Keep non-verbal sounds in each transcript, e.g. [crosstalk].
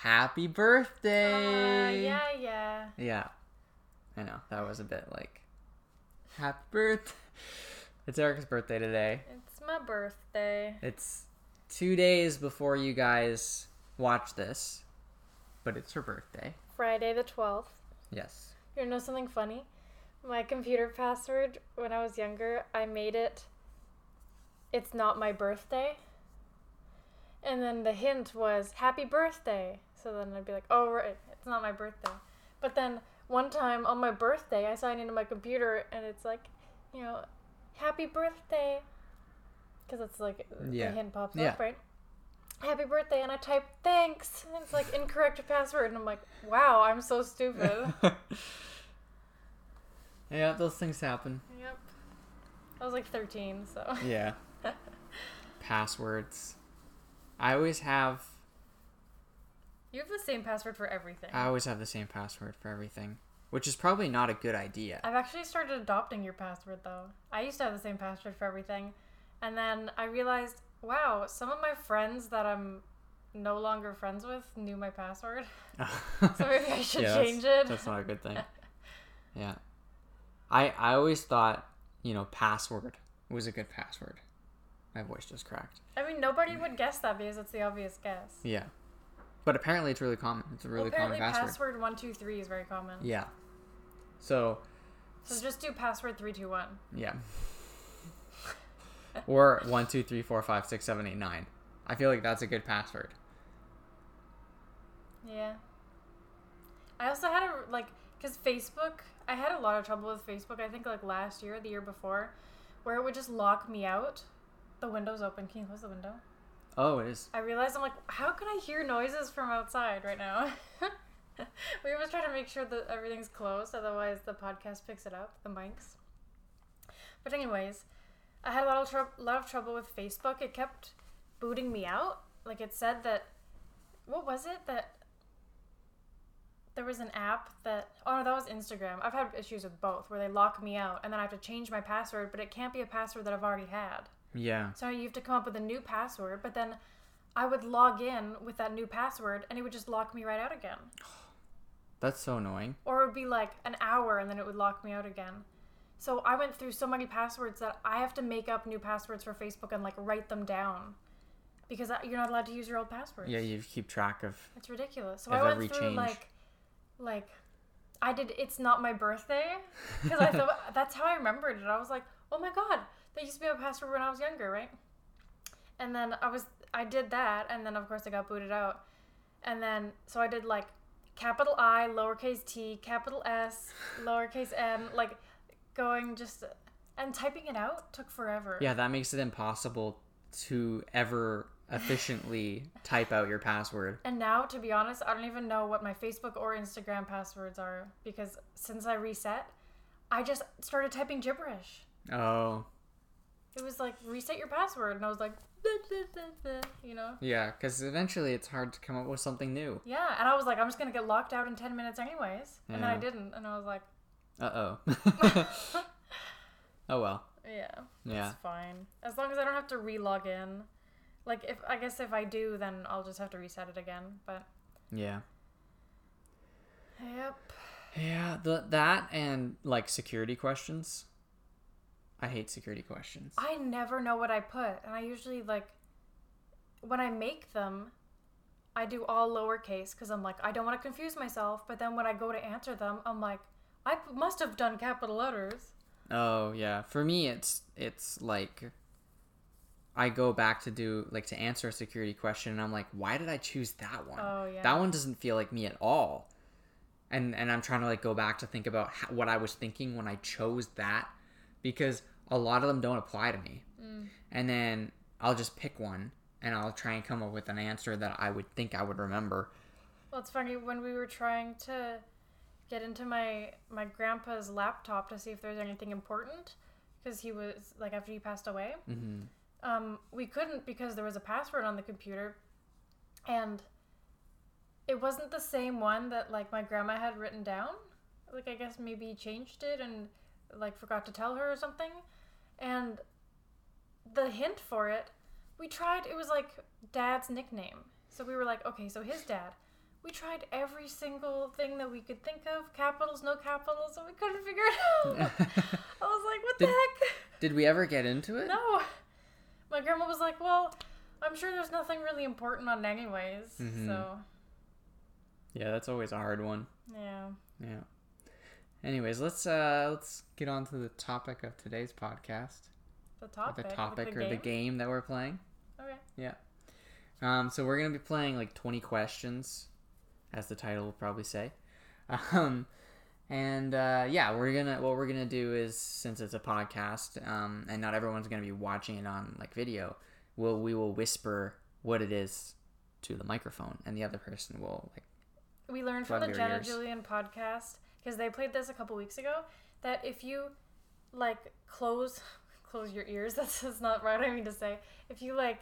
happy birthday. Uh, yeah, yeah. Yeah. I know. That was a bit like happy birthday. It's Erica's birthday today. It's my birthday. It's two days before you guys watch this, but it's her birthday. Friday the 12th. Yes. You know something funny? My computer password when I was younger, I made it it's not my birthday. And then the hint was happy birthday. So then I'd be like, "Oh, right, it's not my birthday." But then one time on my birthday, I signed into my computer and it's like, you know, happy birthday. Cuz it's like uh, Yeah. the hint pops Yeah. up, right? Happy birthday and I type thanks. And it's like incorrect password and I'm like, "Wow, I'm so stupid." [laughs] yeah, those things happen. Yep. I was like 13, so. Yeah. [laughs] Passwords. I always have You have the same password for everything. I always have the same password for everything, which is probably not a good idea. I've actually started adopting your password though. I used to have the same password for everything. And then I realized, wow, some of my friends that I'm no longer friends with knew my password. [laughs] So maybe I should Yeah, change it. That's not a good thing. [laughs] Yeah. I I always thought, you know, password was a good password. My voice just cracked. I mean, nobody would guess that because it's the obvious guess. Yeah. But apparently it's really common. It's a really well, apparently, common password. password 123 is very common. Yeah. So, So just do password 321. yeah. [laughs] or one, two, three, four, five, six, seven, eight, nine. I feel like that's a good password. Yeah. I also had a like because Facebook. I had a lot of trouble with Facebook. I think like last year, the year before, where it would just lock me out. The window's open. Can you close the window? Oh, it is. I realized I'm like, how can I hear noises from outside right now? [laughs] we always try to make sure that everything's closed, otherwise the podcast picks it up, the mics. But anyways, I had a lot of trou- lot of trouble with Facebook. It kept booting me out. Like it said that, what was it that? There was an app that oh no that was Instagram. I've had issues with both where they lock me out and then I have to change my password, but it can't be a password that I've already had. Yeah. So you have to come up with a new password, but then I would log in with that new password and it would just lock me right out again. [sighs] That's so annoying. Or it would be like an hour and then it would lock me out again. So I went through so many passwords that I have to make up new passwords for Facebook and like write them down because you're not allowed to use your old passwords. Yeah, you keep track of. It's ridiculous. So I went through change. like like I did it's not my birthday because I [laughs] thought that's how I remembered it. I was like, "Oh my god, that used to be a password when I was younger, right?" And then I was I did that and then of course I got booted out. And then so I did like capital I, lowercase t, capital S, lowercase n, like going just and typing it out took forever. Yeah, that makes it impossible to ever efficiently [laughs] type out your password. And now, to be honest, I don't even know what my Facebook or Instagram passwords are because since I reset, I just started typing gibberish. Oh, It was like reset your password, and I was like, you know, yeah, because eventually it's hard to come up with something new. yeah. And I was like, I'm just gonna get locked out in ten minutes anyways, and then I didn't, and I was like, Uh oh. [laughs] [laughs] oh well. yeah, Yeah. it's fine as long as I don't have to re-log in. Like if I guess if I do, then I'll just have to reset it again. But Yeah. yep, Yeah, the that and like security questions. I hate security questions. I never know what I put, and I usually like when I make them, I do all lowercase because I'm like I don't want to confuse myself. But then when I go to answer them, I'm like I must have done capital letters. Oh yeah, for me it's it's like I go back to do like to answer a security question and I'm like, why did I choose that one? Oh, yeah. That one doesn't feel like me at all. And and I'm trying to like go back to think about how, what I was thinking when I chose that because a lot of them don't apply to me. Mm. And then I'll just pick one and I'll try and come up with an answer that I would think I would remember. Well, it's funny when we were trying to get into my my grandpa's laptop to see if there's anything important because he was like after he passed away. hmm um, we couldn't because there was a password on the computer and it wasn't the same one that like my grandma had written down like i guess maybe he changed it and like forgot to tell her or something and the hint for it we tried it was like dad's nickname so we were like okay so his dad we tried every single thing that we could think of, capitals, no capitals, and we couldn't figure it out. [laughs] I was like, what the Did- heck? Did we ever get into it? No. My grandma was like, well, I'm sure there's nothing really important on it anyways. Mhm. So, Yeah, that's always a hard one. yeah. Yeah. Anyways, let's uh let's get on to the topic of today's podcast. The Or topic. the like topic or the game? game that we're playing. Okay. Yeah. Um, so we're gonna be playing like 20 questions, as the title will probably say. [laughs] Um, and uh, yeah, we're gonna what we're gonna do is since it's a podcast, um, and not everyone's gonna be watching it on like video, we'll we will whisper what it is to the microphone, and the other person will like We learned from the Jenna ears. Julien podcast because they played this a couple weeks ago that if you like close [laughs] close your ears [laughs] that's, that's not right I mean to say if you like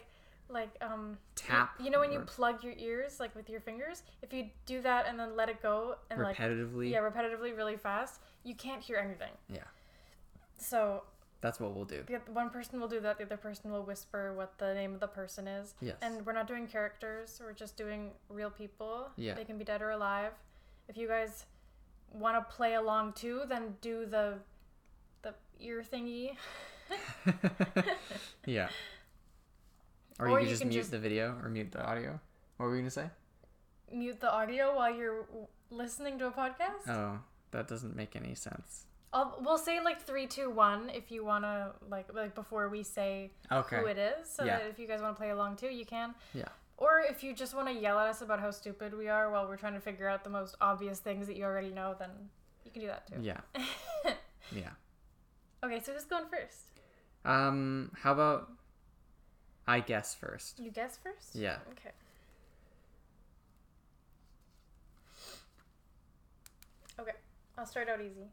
like um tap. you know when you plug your ears like with your fingers if you do that and then let it go and like repetitively. yeah repetitively really fast you can't hear anything Yeah. so That's what we'll do. the one person will do that the other person will whisper what the name of the person is Yes. and we're not doing characters we're just doing real people Yeah. they can be dead or alive if you guys want to play along too then do the the ear thingy [laughs] yeah. [laughs] Or, Or you you just can mute just- the video or mute the audio. What were we gonna say? mute the audio while you're listening to a podcast Oh, that doesn't make any sense. I'll, we'll say like three two one if you want to like like before we say Okay. who it is so Yeah. that if you guys want to play along too you can Yeah. Or if you just want to yell at us about how stupid we are while we're trying to figure out the most obvious things that you already know then you can do that too Yeah. [laughs] Yeah. okay so who's going first Um, how about I guess first? you guess first Yeah. okay okay i'll start out easy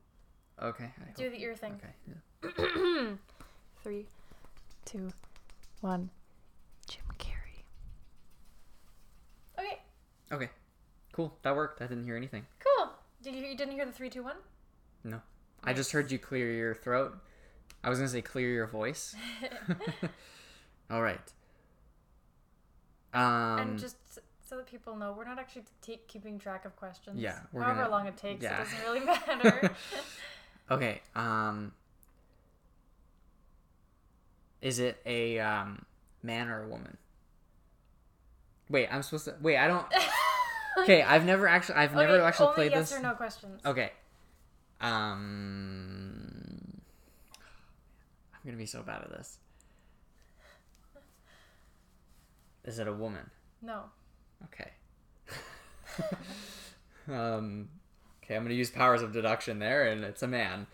Okay. I do hope- the ear thing Okay. yeah. [clears throat] three two one jim carrey okay. Cool. That worked. I didn't hear anything. cool did you, you didn't hear the three two one No. I just heard you clear your throat. I was gonna say clear your voice. [laughs] [laughs] All right. Um. and just so that people know, we're not actually t- keeping track of questions. Yeah, however gonna- long it takes, yeah. it doesn't really [laughs] matter. Okay. Um. Is it a um man or a woman? Wait, I'm supposed to. Wait, I don't. Okay, I've never actually. I've never actually only played yes this. or no questions. Okay. Um. I'm gonna be so bad at this. Is it a woman? No. Okay. [laughs] um. Okay, I'm gonna use powers of deduction there, and it's a man.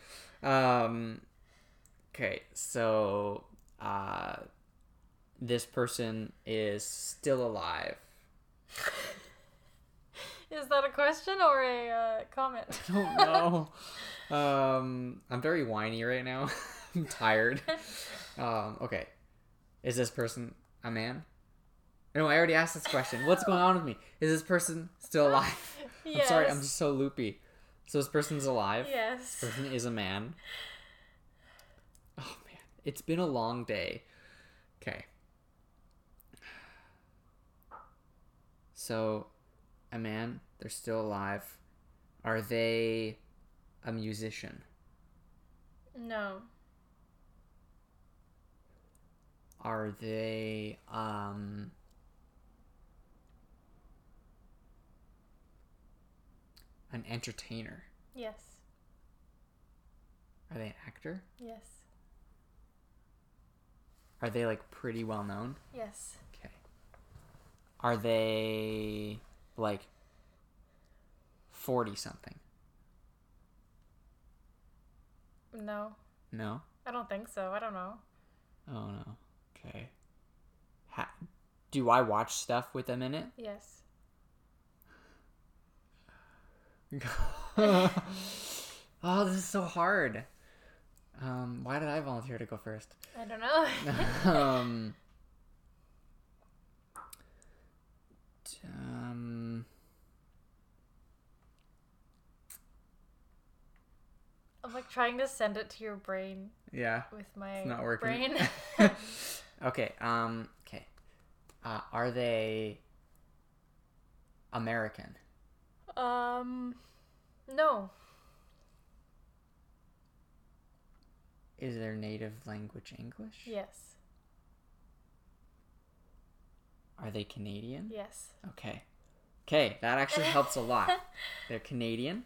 Um. Okay, so uh, this person is still alive. [laughs] Is that a question or a uh, comment? I don't know. [laughs] um, I'm very whiny right now. [laughs] I'm tired. [laughs] Um, okay. Is this person a man? No, I already asked this question. What's going on with me? Is this person still alive? I'm sorry, I'm just so loopy. So this person's alive. Yes. This person is a man. Oh man, it's been a long day. Okay. So, a man, they're still alive. Are they a musician? No. Are they um an entertainer? Yes. Are they an actor? Yes. Are they like pretty well known? Yes. Okay. Are they like 40 something? No. No? I don't think so. I don't know. Oh no. Okay. Ha- Do I watch stuff with them in it? Yes. [laughs] oh, this is so hard. Um, why did I volunteer to go first? I don't know. [laughs] um, um, I'm like trying to send it to your brain yeah. with my It's not working. brain. [laughs] [laughs] okay. Um. Okay. Uh, are they American? Um, no. Is their native language English? Yes. Are they Canadian? Yes. Okay. Okay, that actually helps a lot. [laughs] They're Canadian.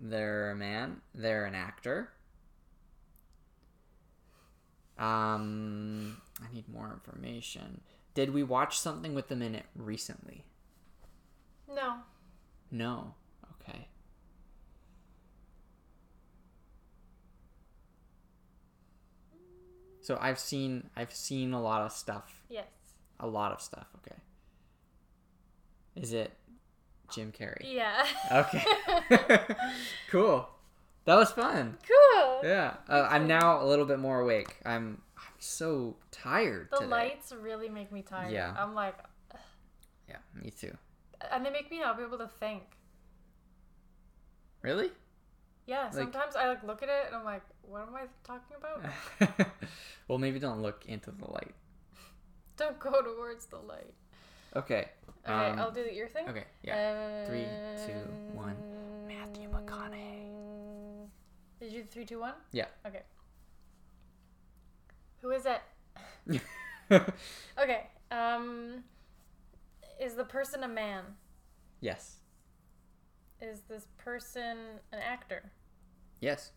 They're a man. They're an actor. Um, I need more information. Did we watch something with them in it recently? No. No. Okay. So I've seen I've seen a lot of stuff. Yes. A lot of stuff. Okay. Is it Jim Carrey? Yeah. Okay. [laughs] [laughs] cool. That was fun. cool. Yeah. Uh, I'm now a little bit more awake. I'm I'm so tired The today. lights really make me tired. Yeah. I'm like, Yeah, me too. and they make me not be able to think. Really? Yeah. Like- Sometimes I like look at it and I'm like, what am I talking about? [laughs] well, maybe don't look into the light. Don't go towards the light. Okay. Okay, um, I'll do the ear thing. Okay. Yeah. Three, two, one. Matthew McConaughey. Did you do three, two, one? Yeah. Okay. Who is it? [laughs] Okay. Um, is the person a man? yes. Is this person an actor? Yes.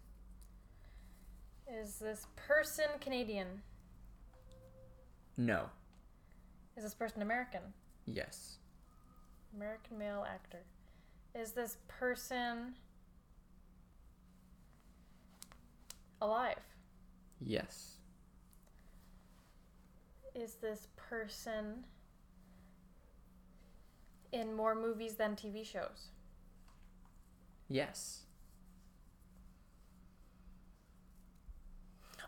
Is this person Canadian? No. Is this person American? Yes. American male actor. Is this person alive? Yes. Is this person in more movies than TV shows? Yes.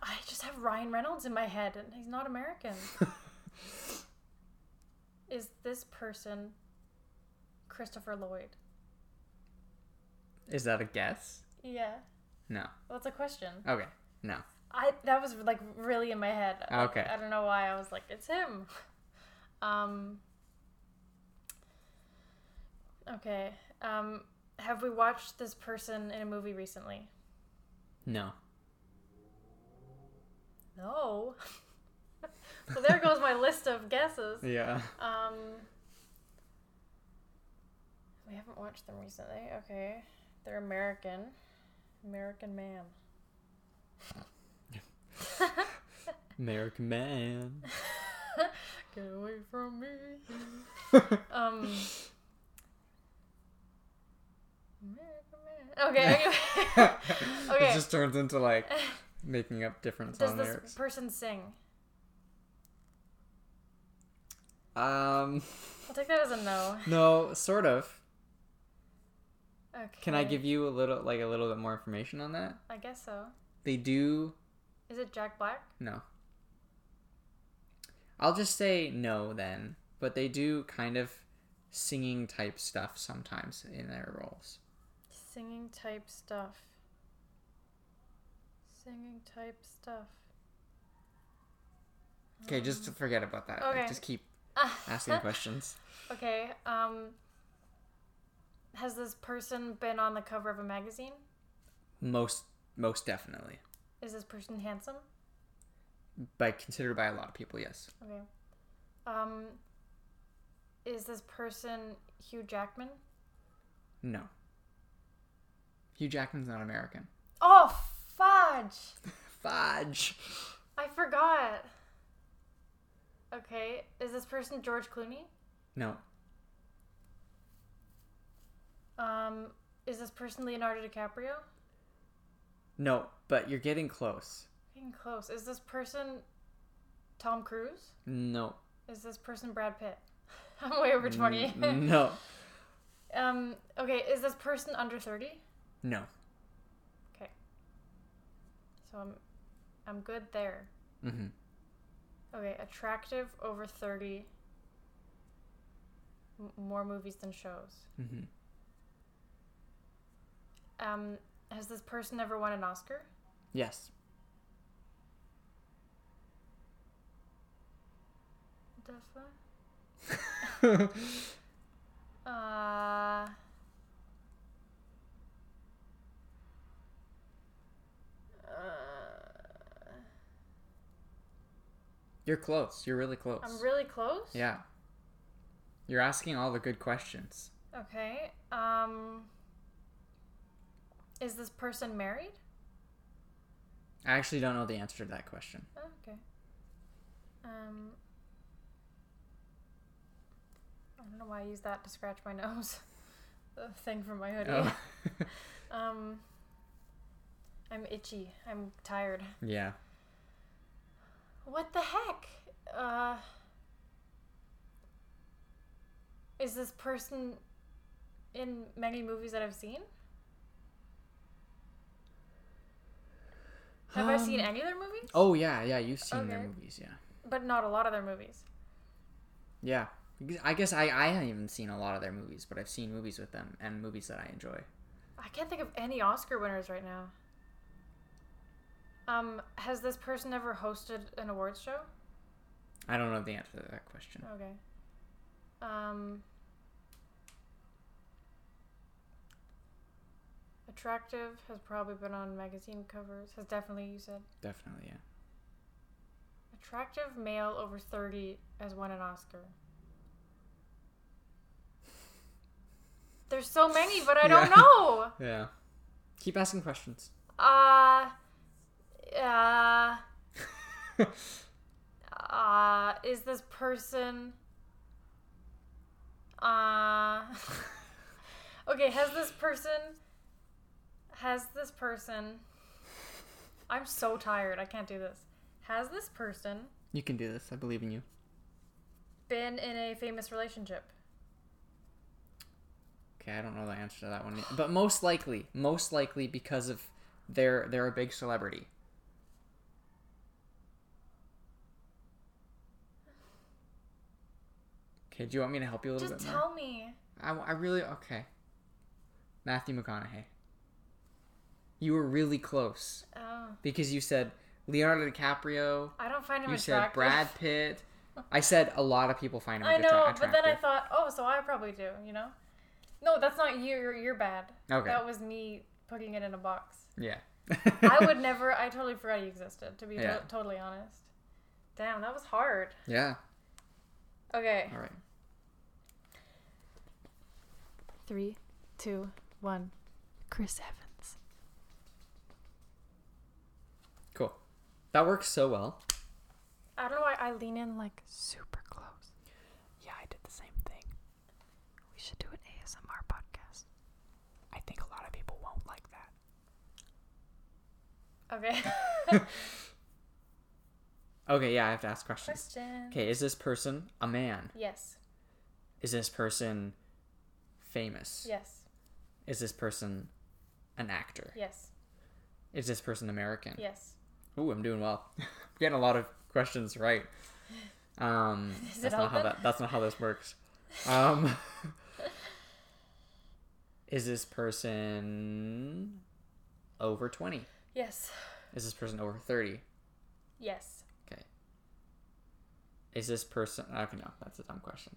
I just have Ryan Reynolds in my head and he's not American. [laughs] Is this person Christopher Lloyd? Is that a guess? Yeah. No. Well, it's a question. Okay. No. I that was like really in my head. Like, Okay. I don't know why I was like, it's him. [laughs] Um. Okay. Um. Have we watched this person in a movie recently? No. No. [laughs] so there list of guesses. Yeah. Um. We haven't watched them recently. Okay. They're American. American man. [laughs] American man. [laughs] Get away from me. [laughs] Um. American man. Okay. Okay. It just turns into like making up different songs. Does this lyrics. person sing? Um. I'll take that as a no. [laughs] No, sort of. Okay. Can I give you a little, like a little bit more information on that? I guess so. They do. Is it Jack Black? No. I'll just say no then, but they do kind of singing type stuff sometimes in their roles. Singing type stuff. Singing type stuff. Okay, just forget about that. Okay. Just keep asking [laughs] questions. Okay. Um. Has this person been on the cover of a magazine? Most, most definitely, Is this person handsome? by considered by a lot of people. Yes. Okay. Um. Is this person Hugh Jackman? No. Hugh Jackman's not American. Oh fudge! [laughs] Fudge. I forgot. Okay. Is this person George Clooney? No. Um. Is this person Leonardo DiCaprio? No, but you're getting close. Getting close. Is this person Tom Cruise? No. Is this person Brad Pitt? [laughs] I'm way over 20. N- [laughs] no. um, okay, is this person under 30? No. Okay. So I'm I'm good there. Mm-hmm. Okay, attractive over 30. M- more movies than shows. Mm-hmm. Um, has this person ever won an Oscar? Yes. The? [laughs] [laughs] Uh, You're close. You're really close. I'm really close. Yeah. You're asking all the good questions. Okay. Um. Is this person married? I actually don't know the answer to that question. Oh, okay. Um. I don't know why I use that to scratch my [laughs] nose. the thing from my hoodie. Oh. [laughs] Um. I'm itchy. I'm tired. yeah. What the heck? Uh. Is this person in many movies that I've seen? Have I seen Um, any of their movies? Oh yeah, yeah. You've seen their movies, yeah. But not a lot of their movies. Yeah. I guess I, I haven't even seen a lot of their movies, but I've seen movies with them and movies that I enjoy. I can't think of any Oscar winners right now. Um, has this person ever hosted an awards show? I don't know the answer to that question. Okay. Um, attractive has probably been on magazine covers. Has definitely you said Definitely, yeah. attractive male over thirty has won an Oscar. There's so many, but I don't [laughs] know. [laughs] Yeah. Keep asking questions. Uh, uh, [laughs] uh, is this person, uh, [laughs] okay, has this person, has this person, I'm so tired, I can't do this. Has this person you can do this. I believe in you. been in a famous relationship? Okay, I don't know the answer to that one, but most likely, most likely because of they're they're a big celebrity. Okay, do you want me to help you a little Just bit more? Just tell me. I, I really okay. Matthew McConaughey. You were really close Oh, because you said Leonardo DiCaprio. I don't find him You said. Brad Pitt. I said a lot of people find him I know, attractive. but then I thought, oh, so I probably do, you know? No, that's not you. You're, you're bad. Okay. That was me putting it in a box. yeah. I would [laughs] never. I totally forgot he existed. To be to- totally honest. Damn, that was hard. Yeah. Okay. All right. Three, two, one. Chris Evans. Cool. That works so well. I don't know why I lean in like super close. Yeah, I did the same thing. We should do an ASMR podcast. I think a lot of people won't like that. Okay. [laughs] Okay, yeah, I have to ask questions. Question. Okay, is this person a man? Yes. Is this person famous? Yes. Is this person an actor? Yes. Is this person American? Yes. Ooh, I'm doing well. [laughs] I'm getting a lot of questions right. Um, [laughs] that's not how that. That's not how this works. Um, [laughs] is this person over twenty? Yes. Is this person over thirty? Yes. Okay. Is this person? Okay, no, that's a dumb question.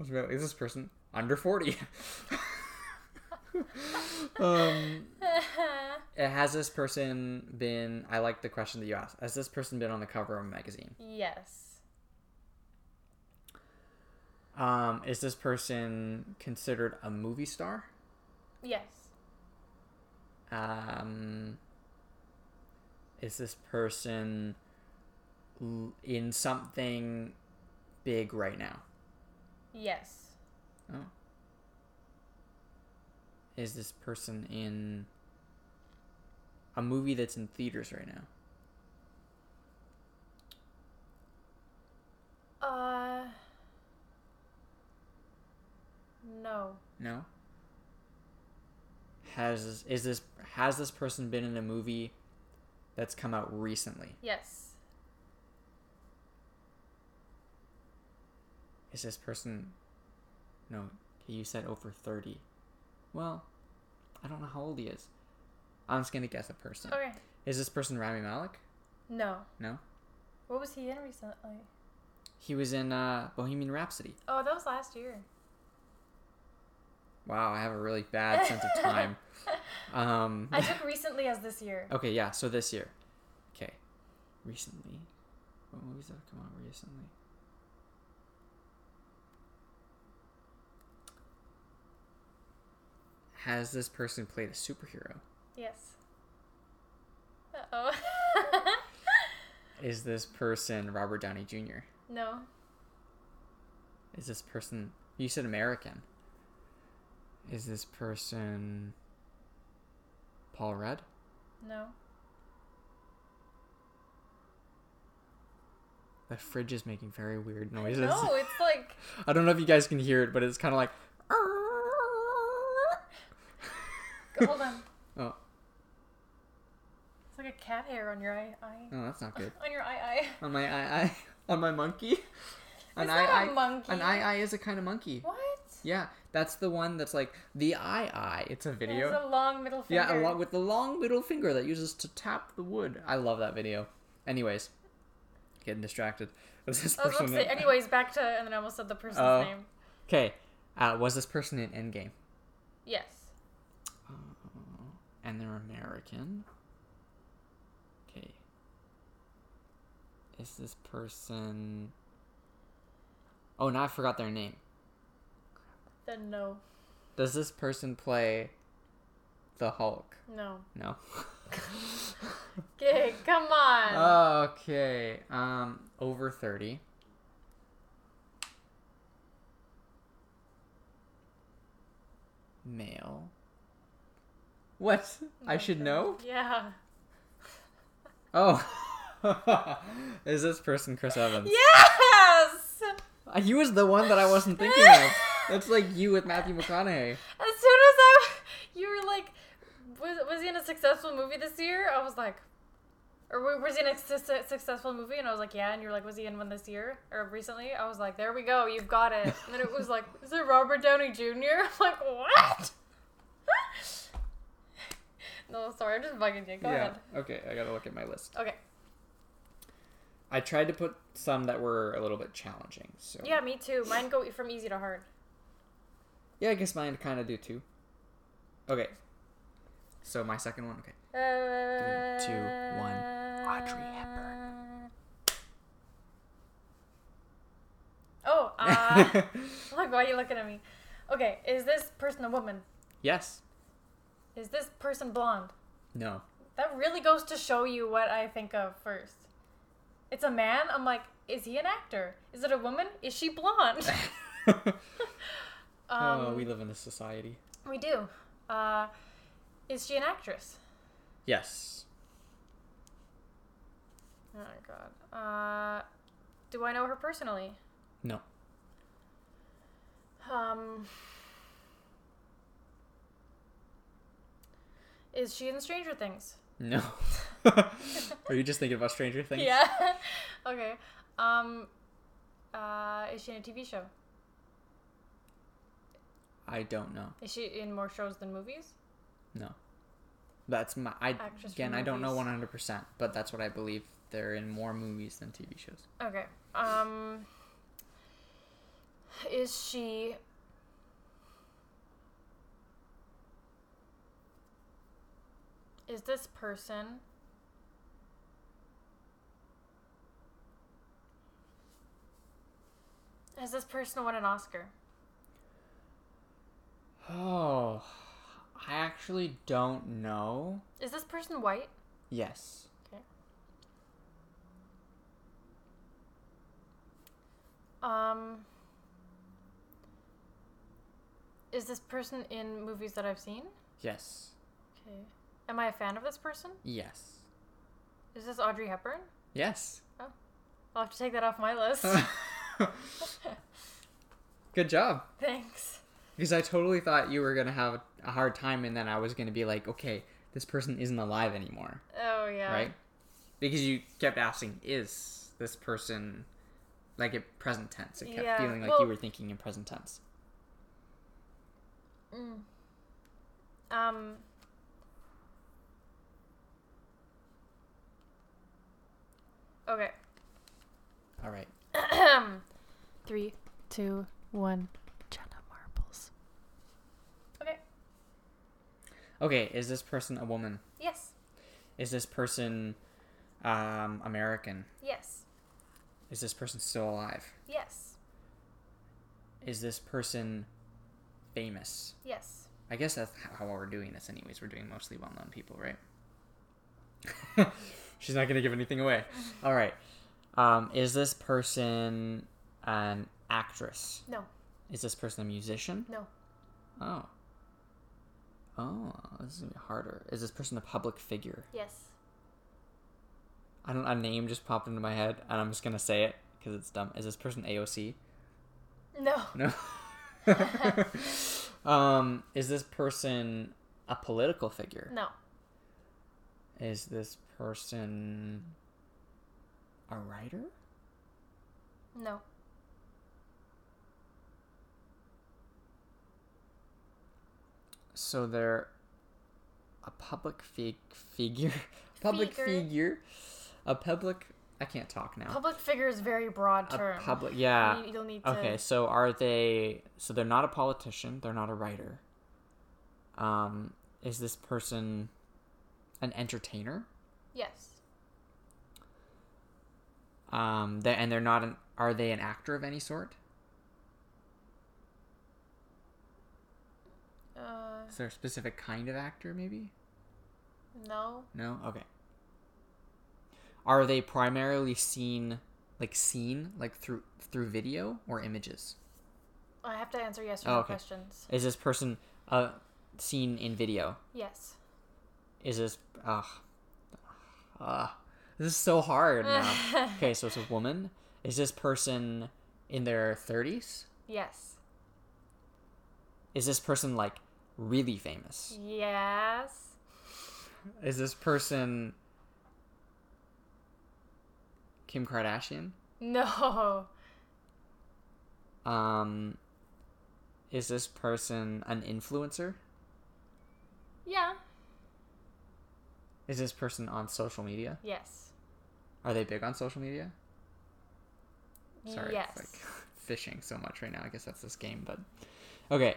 Is this person under forty? [laughs] um, [laughs] has this person been? I like the question that you asked. Has this person been on the cover of a magazine? yes. Um, is this person considered a movie star? Yes. Um, is this person in something big right now? Yes. Oh. Is this person in a movie that's in theaters right now? Uh. No. No. Has is this has this person been in a movie that's come out recently? Yes. Is this person No, okay, you said over 30. Well, I don't know how old he is. I'm just going to guess a person. Okay. Is this person Rami Malek? No. No. What was he in recently? He was in uh, Bohemian Rhapsody. Oh, that was last year. Wow, I have a really bad sense of time. [laughs] Um, I took recently as this year. okay, yeah, so this year. Okay. Recently. What movies have come out recently? Has this person played a superhero? Yes. Uh oh. [laughs] Is this person Robert Downey Jr.? no. Is this person. You said American. Is this person. Paul Rudd? No. The fridge is making very weird noises. No, it's like. [laughs] I don't know if you guys can hear it, but it's kind of like. Hold on. [laughs] Oh, It's like a cat hair on your eye. eye. no, that's not good. [laughs] On your eye eye. [laughs] On my eye, eye, on my monkey. An It's eye, a eye, monkey. An aye-aye is a kind of monkey. What? Yeah, that's the one that's like the aye-aye. It's a video. It's a long middle finger. Yeah, along with the long middle finger that uses to tap the wood. I love that video. Anyways, getting distracted. Was this I was person? say, anyways, back to, and then I almost said the person's Oh. name. Okay, uh, was this person in Endgame? Yes. And they're American. Okay. Is this person? Oh, now I forgot their name. Then no. Does this person play the Hulk? No. No. [laughs] Okay, come on. okay. Um, over thirty. Male. What? I should know. Yeah. Oh. [laughs] Is this person Chris Evans? Yes! Uh, He was the one that I wasn't thinking of. That's like you with Matthew McConaughey. As soon as I, you were like, was, was he in a successful movie this year? I was like, or was he in a su- su- successful movie? And I was like, yeah. And you're like, was he in one this year or recently? I was like, there we go, you've got it. And then it was like, is it Robert Downey Jr.? [laughs] I'm like, what? [laughs] no, sorry, I'm just bugging you. Go ahead. Okay, I gotta look at my list. Okay. I tried to put some that were a little bit challenging. So Yeah, me too. Mine go from easy to hard. Yeah, I guess mine kind of do too. Okay. So my second one. Okay. Uh, two, one. Audrey Hepburn. Oh, [laughs] uh, like, why are you looking at me? Okay, is this person a woman? yes. Is this person blonde? No. That really goes to show you what I think of first. It's a man. I'm like, is he an actor? Is it a woman? Is she blonde? [laughs] [laughs] um, oh, we live in this society. we do. Uh, is she an actress? Yes. Oh my god. Uh, do I know her personally? No. Um, is she in Stranger Things? No. [laughs] Are you just thinking about Stranger Things? Yeah. [laughs] okay. Um, uh, is she in a TV show? I don't know. Is she in more shows than movies? No. That's my. I Actress again. I don't know one hundred percent, but that's what I believe. They're in more movies than TV shows. Okay. Um, is she? Is this person? Has this person won an Oscar? Oh, I actually don't know. Is this person white? Yes. Okay. Um. Is this person in movies that I've seen? Yes. Okay. Am I a fan of this person? Yes. Is this Audrey Hepburn? Yes. Oh. I'll have to take that off my list. [laughs] Good job. Thanks. Because I totally thought you were gonna have a hard time, and then I was gonna be like, okay, this person isn't alive anymore, Oh yeah. right? Because you kept asking, is this person like in present tense? It kept Yeah, feeling like well- you were thinking in present tense. Mm. Um. Okay. All right. [clears throat] Three, two, one. Jenna Marbles. Okay. Okay. Is this person a woman? Yes. Is this person um, American? Yes. Is this person still alive? Yes. Is this person famous? Yes. I guess that's how we're doing this, anyways. We're doing mostly well known people, right? [laughs] She's not going to give anything away. All right. Um, is this person an actress? No. Is this person a musician? No. Oh. Oh, this is gonna be harder. Is this person a public figure? Yes. I don't. A name just popped into my head, and I'm just gonna say it because it's dumb. Is this person AOC? No. No. [laughs] [laughs] um, is this person a political figure? No. Is this person a writer? No. So they're a public fig- figure, [laughs] public Figure. figure, a public. I can't talk now. Public figure is a very broad a term. public. Yeah. You, you'll need to. Okay, so are they? So they're not a politician. They're not a writer. Um, is this person an entertainer? Yes. Um, they, and they're not an. Are they an actor of any sort? Uh, Is there a specific kind of actor? Maybe. no. No. Okay. Are they primarily seen, like seen, like through through video or images? I have to answer yes or Oh, no okay. questions. Is this person uh seen in video? Yes. Is this uh, uh this is so hard now. [laughs] okay, so it's a woman. Is this person in their thirties? yes. Is this person like really famous? Yes. Is this person Kim Kardashian? No. Um is this person an influencer? Yeah. Is this person on social media? Yes. Are they big on social media? Sorry, yes. it's like [laughs] fishing so much right now. I guess that's this game, but okay.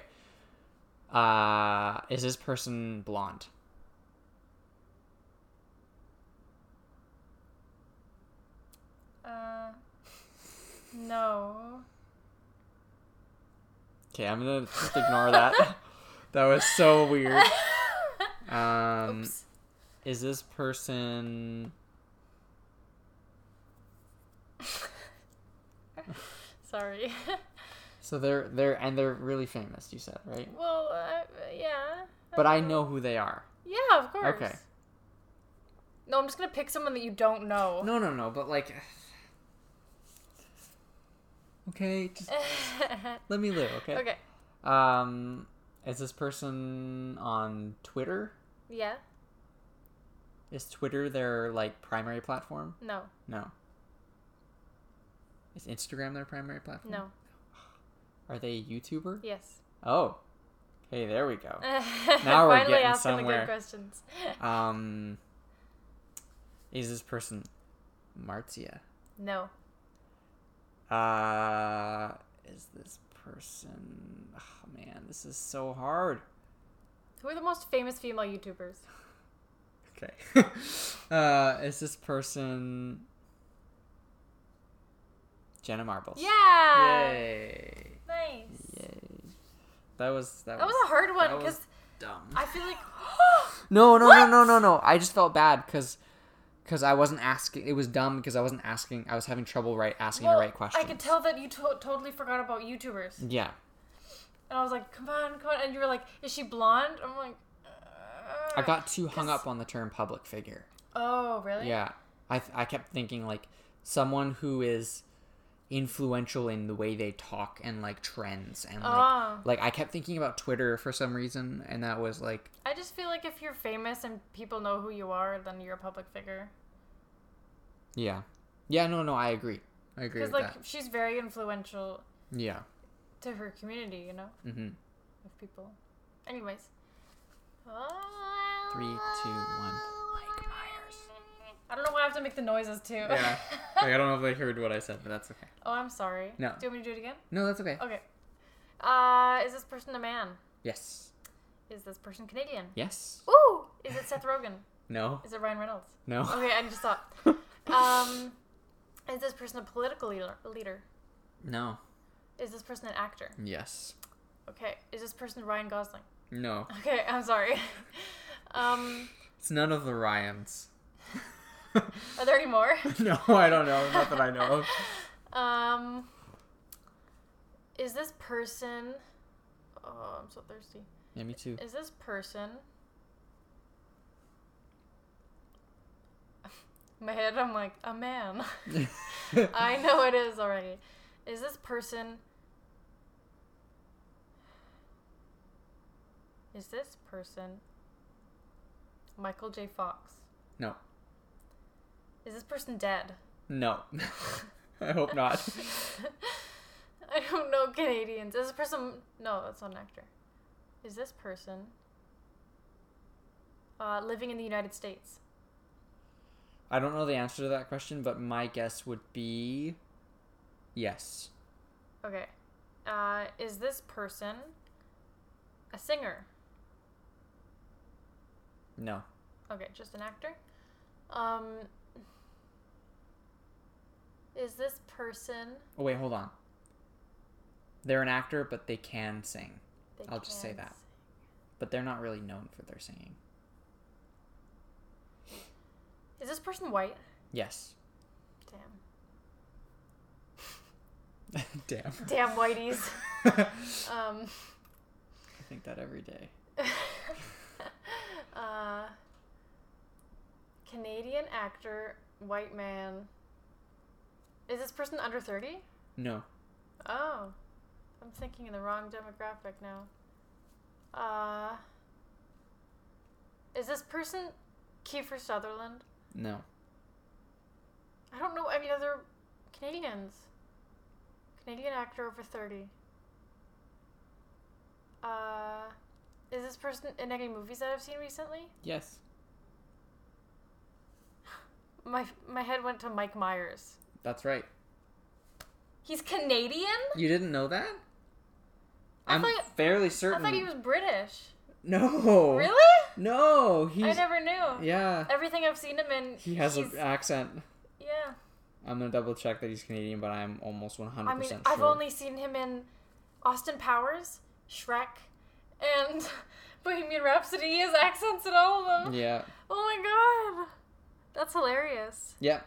Uh, is this person blonde? Uh. No. Okay, I'm gonna just ignore that. [laughs] that was so weird. [laughs] Um, Oops. Is this person? [laughs] Sorry. [laughs] So they're they're and they're really famous. You said right? well, uh, yeah. But I know who they are. Yeah, of course. Okay. No, I'm just gonna pick someone that you don't know. No, no, no. But like, okay, just [laughs] let me live. Okay. okay. Um, is this person on Twitter? Yeah. Is Twitter their like primary platform? No. No. Is Instagram their primary platform? No. [sighs] Are they a YouTuber? Yes. Oh. Okay, there we go. [laughs] now we're Finally getting asking the somewhere. good questions. [laughs] Um, is this person Marzia? No. Uh, is this person? Oh man, this is so hard. Who are the most famous female YouTubers? [laughs] Okay. [laughs] uh, is this person Jenna Marbles? Yeah. Yay! Nice. Yay! That was that, That was a hard one because dumb. I feel like. [gasps] [gasps] No, no, no, What? no, no, no. I just felt bad because because I wasn't asking. It was dumb because I wasn't asking. I was having trouble right asking well, the right question. I could tell that you to- totally forgot about YouTubers, Yeah, and I was like, "Come on, come on!" And you were like, "Is she blonde?" I'm like, I got too hung up on the term public figure. "Oh, really?" Yeah, I th- I kept thinking like someone who is influential in the way they talk and like trends and like Oh. like I kept thinking about Twitter for some reason and that was like I just feel like if you're famous and people know who you are, then you're a public figure. yeah yeah no no I agree I agree Because like that she's very influential yeah to her community, you know, mm-hmm of people. Anyways. Three two one Mike Myers I don't know why I have to make the noises too. yeah [laughs] like I don't know if they heard what I said but that's okay oh, I'm sorry. No. Do you want me to do it again? no that's okay Okay. Uh, is this person a man? yes Is this person Canadian? yes Ooh! Is it Seth Rogen? no Is it Ryan Reynolds? no Okay, I need to stop. Um, Is this person a political leader? leader? No. Is this person an actor? Yes. Okay. Is this person Ryan Gosling? No. Okay, I'm sorry. [laughs] um, It's none of the Ryans. [laughs] are there any more? [laughs] no, I don't know. Not that I know of. Um, is this person? Oh, I'm so thirsty. Yeah, me too. Is this person? My head, I'm like a man. I know it is already. Is this person? Is this person? Michael J. Fox. No. Is this person dead? No. [laughs] I hope not. [laughs] I don't know Canadians. Is this person? No, that's not an actor. Is this person uh, living in the United States? I don't know the answer to that question, but my guess would be yes. Okay. Uh, is this person a singer? No. Okay, just an actor. Um, is this person? Oh wait, hold on. They're an actor, but they can sing. they I'll just say that. sing. But they're not really known for their singing. Is this person white? Yes. Damn. [laughs] Damn. Damn whiteys. [laughs] I um. think that every day. [laughs] uh, Canadian actor, white man. Is this person under 30? No. Oh. I'm thinking in the wrong demographic now. Uh, is this person Kiefer Sutherland? No. I don't know any other Canadians. Canadian actor over 30. Uh, is this person in any movies that I've seen recently? Yes. My my head went to Mike Myers. That's right. He's Canadian? You didn't know that? I I'm thought- fairly I thought he was British. No. Really? No, he's I never knew. Yeah. Everything I've seen him in, He has he's, an accent. yeah. I'm gonna double check that he's Canadian, but I'm almost 100% I mean, sure. I've only seen him in Austin Powers, Shrek, and [laughs] Bohemian Rhapsody. He has accents in all of them. Yeah. Oh my god, that's hilarious. Yeah.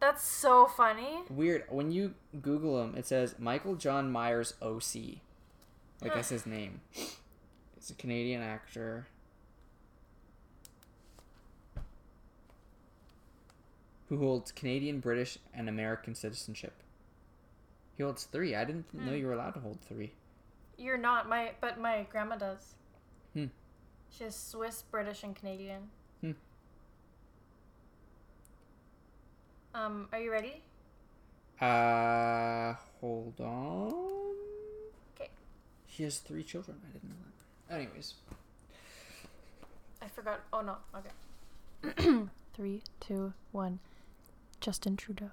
That's so funny. Weird. When you Google him, it says Michael John Myers OC. Like that's his name. He's a Canadian actor. Who holds Canadian, British, and American citizenship. He holds three. I didn't know Hmm. you were allowed to hold three. You're not my, but my grandma does. Hmm. She has Swiss, British, and Canadian. Hmm. Um, are you ready? Uh, hold on. Okay. She has three children. I didn't know that. Anyways, I forgot. Oh no. Okay. [clears throat] Three, two, one. Justin Trudeau.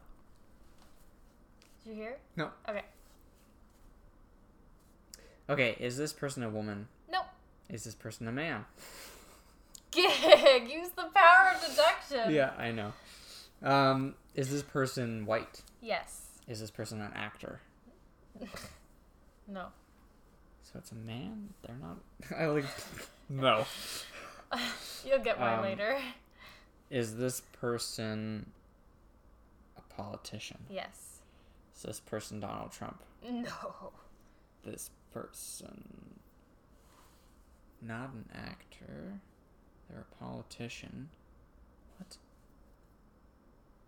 Did you hear? No. Okay. Okay. Is this person a woman? Nope. Is this person a man? Gig. [laughs] Use the power of deduction. Yeah, I know. Um, is this person white? Yes. Is this person an actor? [laughs] No. So it's a man. They're not. [laughs] I like. no. You'll get mine Um, later. Is this person a politician? Yes. Is this person Donald Trump? No. This person. Not an actor. They're a politician. What?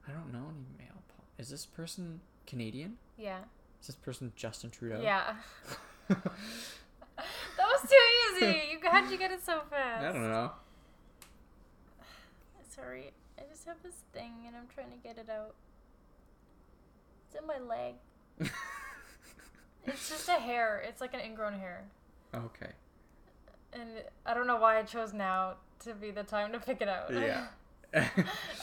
I don't know any male. Pol- is this person Canadian? Yeah. Is this person Justin Trudeau? Yeah. [laughs] [laughs] That was too easy. You how'd you get it so fast? I don't know. [sighs] Sorry, I just have this thing and I'm trying to get it out. It's in my leg. [laughs] It's just a hair. It's like an ingrown hair. Okay. And I don't know why I chose now to be the time to pick it out. Yeah. [laughs]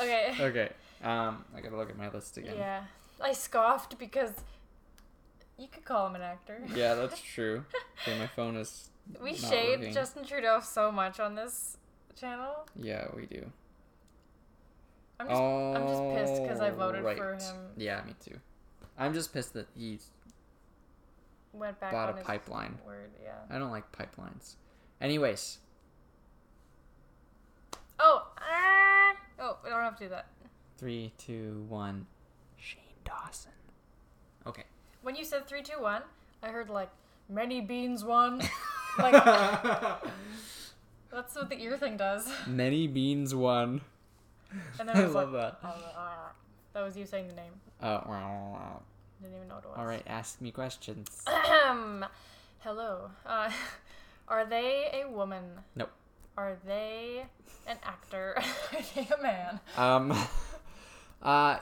okay. [laughs] okay. Um, I gotta look at my list again. Yeah. I scoffed because you could call him an actor. Yeah, [laughs] that's true. Okay, my phone is. We shade working. Justin Trudeau so much on this channel. Yeah, we do. I'm just, I'm just pissed because I voted right. for him. Yeah, me too. I'm just pissed that he Went back bought on a pipeline. word. Yeah. I don't like pipelines. Anyways, Oh. Ah! Oh, we don't have to do that. three, two, one. Shane Dawson. Okay. When you said three, two, one, I heard like many beans one. [laughs] like that's what the ear thing does. Many beans one. And then I [laughs] love like, that. oh, ah. that was you saying the name. Uh. Didn't even know what it was. All right, ask me questions. [clears throat] Hello. Uh, [laughs] are they a woman? Nope. Are they an actor? [laughs] are they a man? Um, [laughs] uh,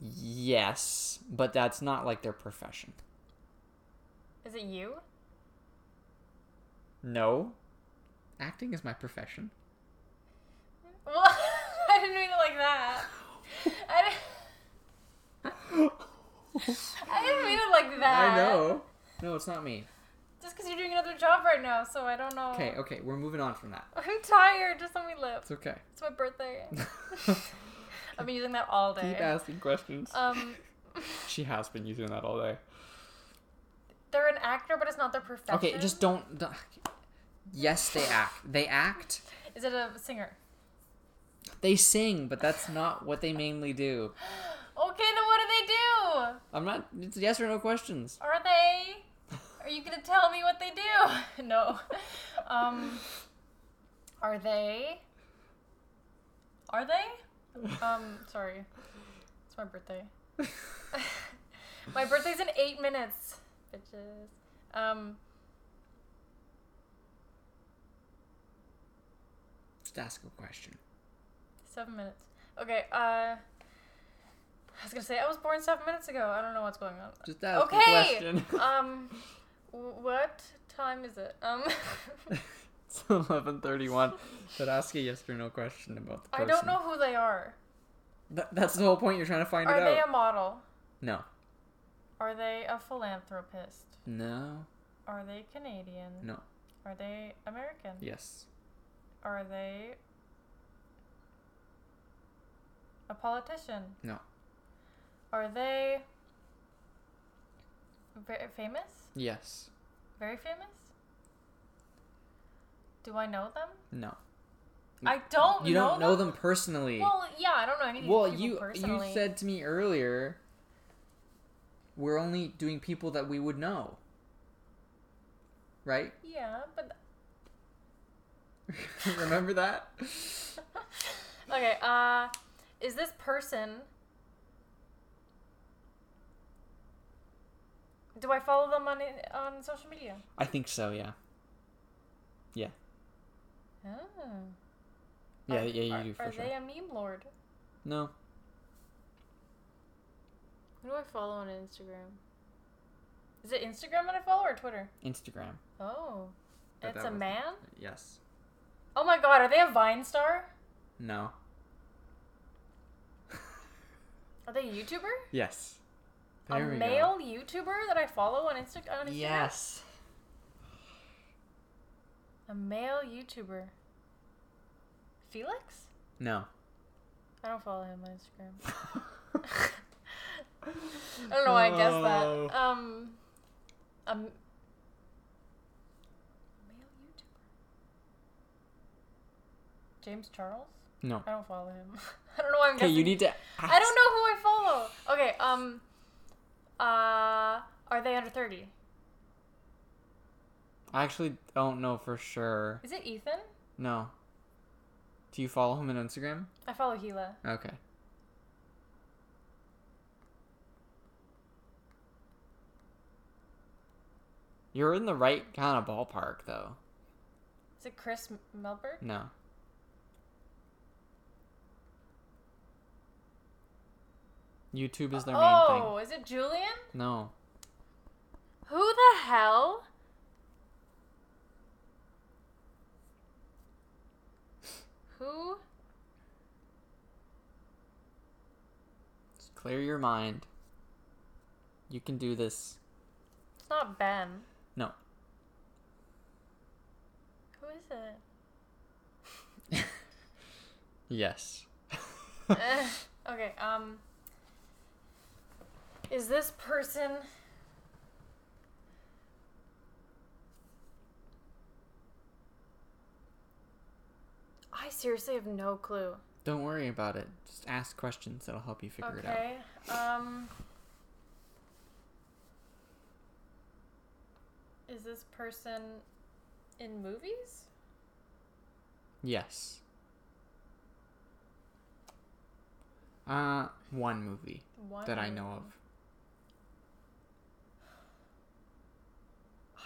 yes, but that's not like their profession. Is it you? No, acting is my profession. Well, I didn't mean it like that. I didn't, [laughs] I didn't mean it like that. I know. No, it's not me. Just because you're doing another job right now, so I don't know. Okay, okay, we're moving on from that. [laughs] I'm tired. Just let me live. It's okay. It's my birthday. [laughs] I've been using that all day. Keep asking questions. Um, she has been using that all day. they're an actor, but it's not their profession. Okay, just don't. don't yes, they act. They act. Is it a singer? They sing, but that's not what they mainly do. [gasps] [gasps] [gasps] Okay, then what do they do? I'm not. It's yes or no questions. Are they? Are you gonna tell me what they do? [laughs] no. Um. Are they? Are they? Um. Sorry. It's my birthday. [laughs] my birthday's in eight minutes, bitches. Um. Just ask a question. Seven minutes. Okay. Uh. I was gonna say I was born seven minutes ago. I don't know what's going on. Just ask Okay. question. [laughs] Um. What time is it? Um. [laughs] it's 11:31. But ask a yes or no question about the question. I don't know who they are. Th- that's the whole point. You're trying to find out. Are they a model? No. Are they a philanthropist? No. Are they Canadian? No. Are they American? Yes. Are they a politician? No. Are they very famous? Yes. Very famous? Do I know them? No. I don't You know don't know them personally. Well, yeah, I don't know anything Well, you personally. you said to me earlier we're only doing people that we would know. Right? Yeah, but [laughs] Remember that? [laughs] okay. Uh, is this person? Do I follow them on on social media? I think so, yeah. Yeah. Oh. Yeah, Are- yeah, you are, do for Are sure. they a meme lord? No. Who do I follow on Instagram? Is it Instagram that I follow or Twitter? Instagram. Oh, But it's a was- man. Yes. Oh my God, are they a Vine star? No. Are they a YouTuber? Yes. A There go. male YouTuber that I follow on, Insta- on Instagram? Yes. A male YouTuber. Felix? No. I don't follow him on Instagram. [laughs] [laughs] I don't know why I guessed Oh. that. Um, a m- male YouTuber. James Charles? No. I don't follow him. [laughs] I don't know why I'm guessing. Okay, you need to. Ask. I don't know who I follow. Okay, um, uh, are they under 30? I actually don't know for sure. Is it Ethan? No. Do you follow him on Instagram? I follow Hila. Okay. You're in the right kind of ballpark, though. Is it Chris Melberg? No. YouTube is their main thing. Oh, is it Julien? No. Who the hell? Who? Just clear your mind. You can do this. It's not Ben. No. Who is it? [laughs] Yes. [laughs] Eh, okay, um. Is this person. I seriously have no clue. Don't worry about it. Just ask questions that'll help you figure it out. Okay, um. Is this person in movies? Yes. Uh, one movie One that I know of.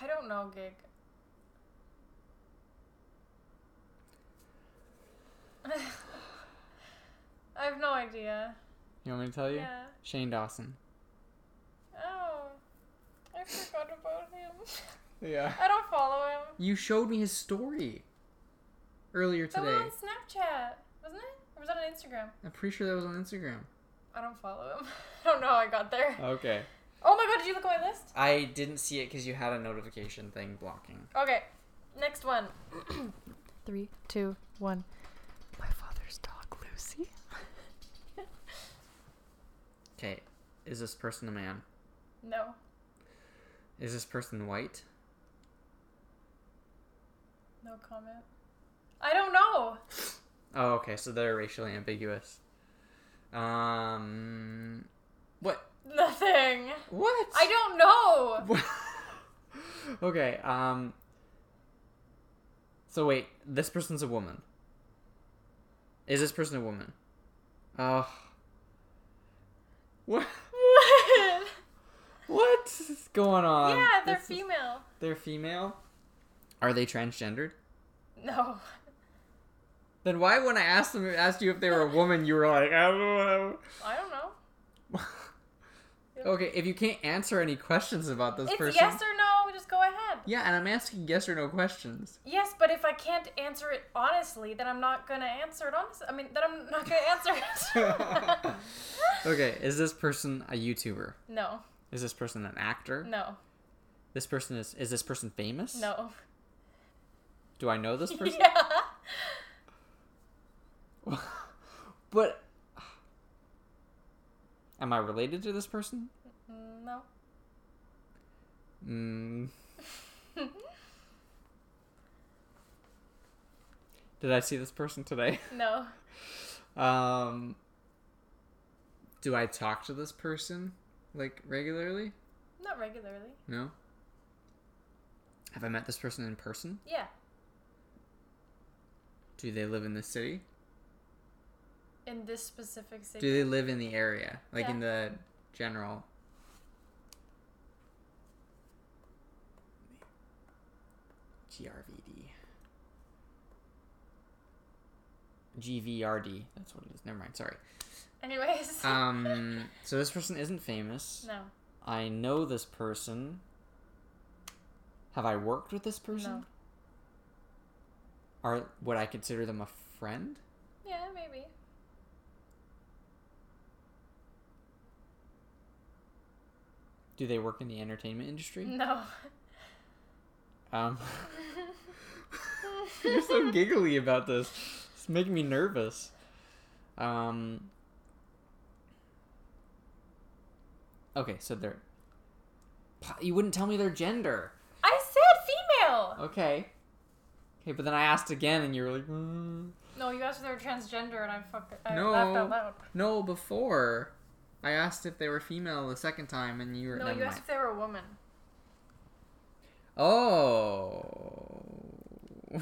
I don't know, Gig. [sighs] I have no idea. You want me to tell you? Yeah. Shane Dawson. Oh, I forgot about him. [laughs] Yeah. I don't follow him. You showed me his story earlier today. That was on Snapchat, wasn't it? Or was that on Instagram? I'm pretty sure that was on Instagram. I don't follow him. [laughs] I don't know how I got there. Okay. Oh my god, did you look at my list? I didn't see it because you had a notification thing blocking. Okay, next one. [clears throat] Three, two, one. My father's dog, Lucy. Okay. Is this person a man? No. Is this person white? No comment. I don't know. [gasps] Oh, okay. So they're racially ambiguous. Um. What? Nothing. What? I don't know. [laughs] okay. Um. So wait, this person's a woman. Is this person a woman? Oh. What? What? [laughs] What is going on? yeah, they're This is- female. They're female. Are they transgendered? No. Then why, when I asked them, asked you if they were a woman, you were like, I don't know. I don't know. [laughs] okay, if you can't answer any questions about this It's person, yes or no. Just go ahead. yeah, and I'm asking yes or no questions. Yes, but if I can't answer it honestly, then I'm not gonna answer it honestly. I mean, then I'm not gonna answer it. [laughs] okay, is this person a YouTuber? no. Is this person an actor? No. This person is is this person famous? No. Do I know this [laughs] person? Yeah. [laughs] but am I related to this person? No. Mm. [laughs] Did I see this person today? [laughs] No. Um Do I talk to this person like regularly? Not regularly. No. Have I met this person in person? Yeah. Do they live in the city? In this specific city. Do they live in the area? Like in the general GRVD. GVRD. That's what it is. Never mind. Sorry. Anyways. [laughs] Um. So this person isn't famous. no. I know this person. Have I worked with this person? No. Are would I consider them a friend? Yeah, maybe. Do they work in the entertainment industry? No. Um. [laughs] [laughs] You're so giggly about this. It's making me nervous. Um. Okay, so they're. You wouldn't tell me their gender. I said female. Okay. Okay, but then I asked again, and you were like, mm. No, you asked if they were transgender, and I fucking I No. laughed out loud. "No." Before, I asked if they were female the second time, and you were. No, you asked mind. if they were a woman. Oh. [laughs]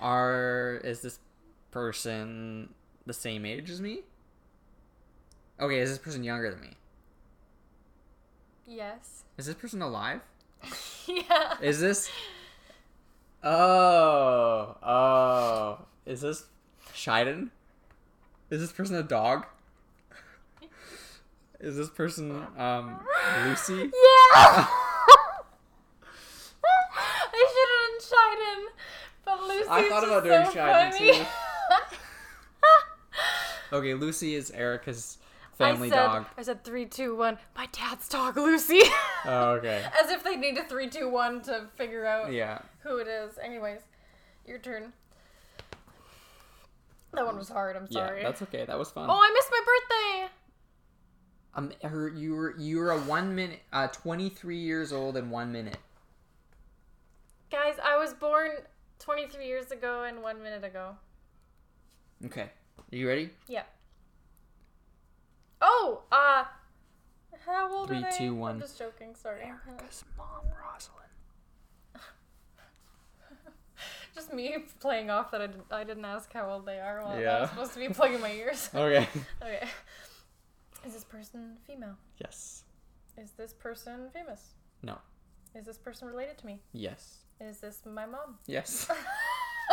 Are is this person the same age as me? Okay, is this person younger than me? yes. Is this person alive? [laughs] yeah. Is this Oh, oh. Is this Shiden? Is this person a dog? Is this person um Lucy? [laughs] Yeah. [laughs] I should have done Shiden, but Lucy's I thought about doing so Shiden, funny. too. [laughs] Okay, Lucy is Erica's I family said, dog. I said three, two, one. My dad's dog, Lucy. Oh, okay. As if they need a three, two, one to figure out Yeah. who it is. Anyways, your turn. That one was hard. I'm sorry. Yeah, that's okay. That was fun. Oh, I missed my birthday. Um, her, you were you were a one minute, uh, twenty three years old and one minute. Guys, I was born 23 years ago and one minute ago. Okay, are you ready? Yeah. Oh, uh, how old Three, are they? two, one. I'm just joking. Sorry. Erica's mom, Rosalind. Just me playing off that I didn't, I didn't ask how old they are while I Yeah. was supposed to be plugging my ears. [laughs] [laughs] Okay. okay. Is this person female? yes. Is this person famous? No. Is this person related to me? Yes. Is this my mom? Yes. [laughs]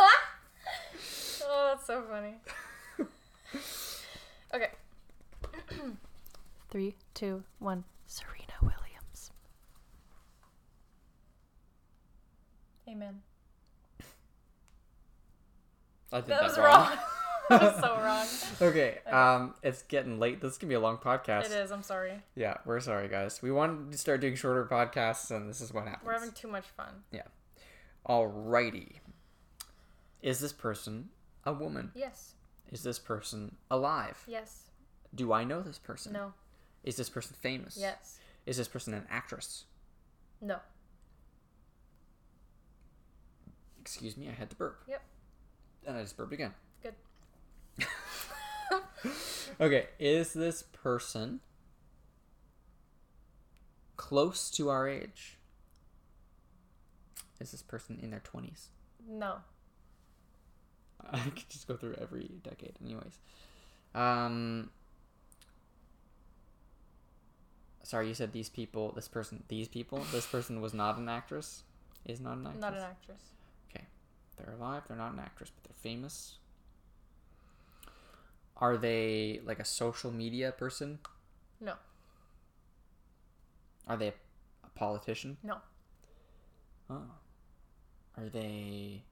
oh, that's so funny. Okay. Three, two, one. Serena Williams. Amen. I did That that, was wrong. wrong. [laughs] that was so wrong. [laughs] okay. Um, it's getting late. This is gonna be a long podcast. It is. I'm sorry. Yeah, we're sorry, guys. We wanted to start doing shorter podcasts, and this is what happens. We're having too much fun. Yeah. Alrighty. Is this person a woman? Yes. Is this person alive? Yes. Do I know this person? No. Is this person famous? Yes. Is this person an actress? No. Excuse me, I had to burp. Yep. And I just burped again. Good. [laughs] Okay, is this person close to our age? Is this person in their 20s? No. [laughs] I could just go through every decade, anyways. Um, sorry, you said these people, this person, these people, this person was not an actress? Is not an actress? Not an actress. They're alive, they're not an actress, but they're famous. Are they like a social media person? No. Are they a, politician? No. Oh. Are they.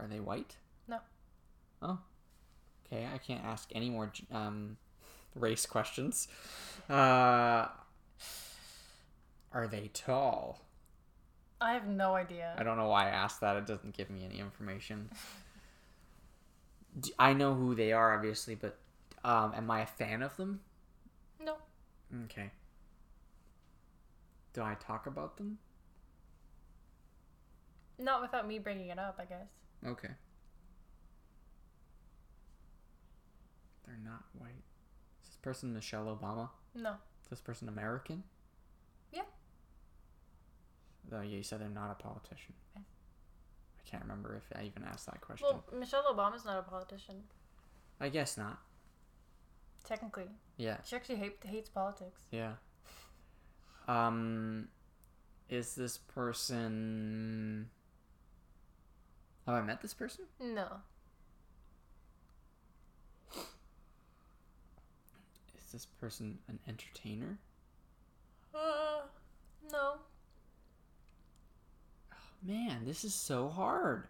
Are they white? No. Oh. Okay, I can't ask any more um, race questions. Uh, are they tall? I have no idea. I don't know why I asked that. It doesn't give me any information. I know who they are, obviously, but um, am I a fan of them? No. Okay. Do I talk about them? Not without me bringing it up, I guess. Okay. They're not white. Is this person Michelle Obama? No. Is this person American? Yeah. Though you said they're not a politician. I can't remember if I even asked that question. Well, Michelle Obama's not a politician. I guess not. Technically. Yeah. She actually hate, hates politics. Yeah. Um, is this person? Have I met this person? No. Is this person an entertainer? Uh, no. Man, this is so hard.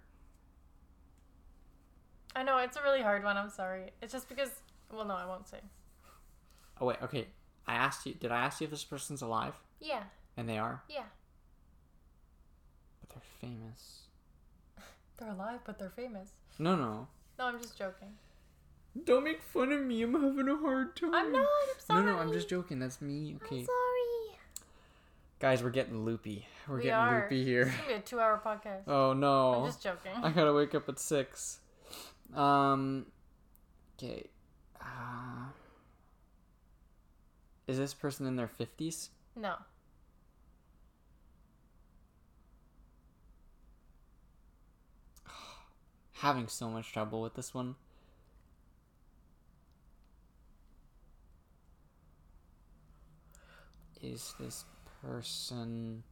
I know, it's a really hard one. I'm sorry. It's just because. Well, no, I won't say. Oh wait, okay. I asked you. Did I ask you if this person's alive? Yeah. And they are, Yeah. but they're famous. [laughs] They're alive, but they're famous. No, no. No, I'm just joking. Don't make fun of me. I'm having a hard time. I'm not. I'm sorry. no, no. I'm just joking. That's me. Okay. Guys, we're getting loopy. We're We getting are. loopy here. It's gonna be a two-hour podcast. [laughs] Oh no. I'm just joking. I gotta wake up at six. Um. Okay. Uh, is this person in their fifties? No. [sighs] Having so much trouble with this one. Is this person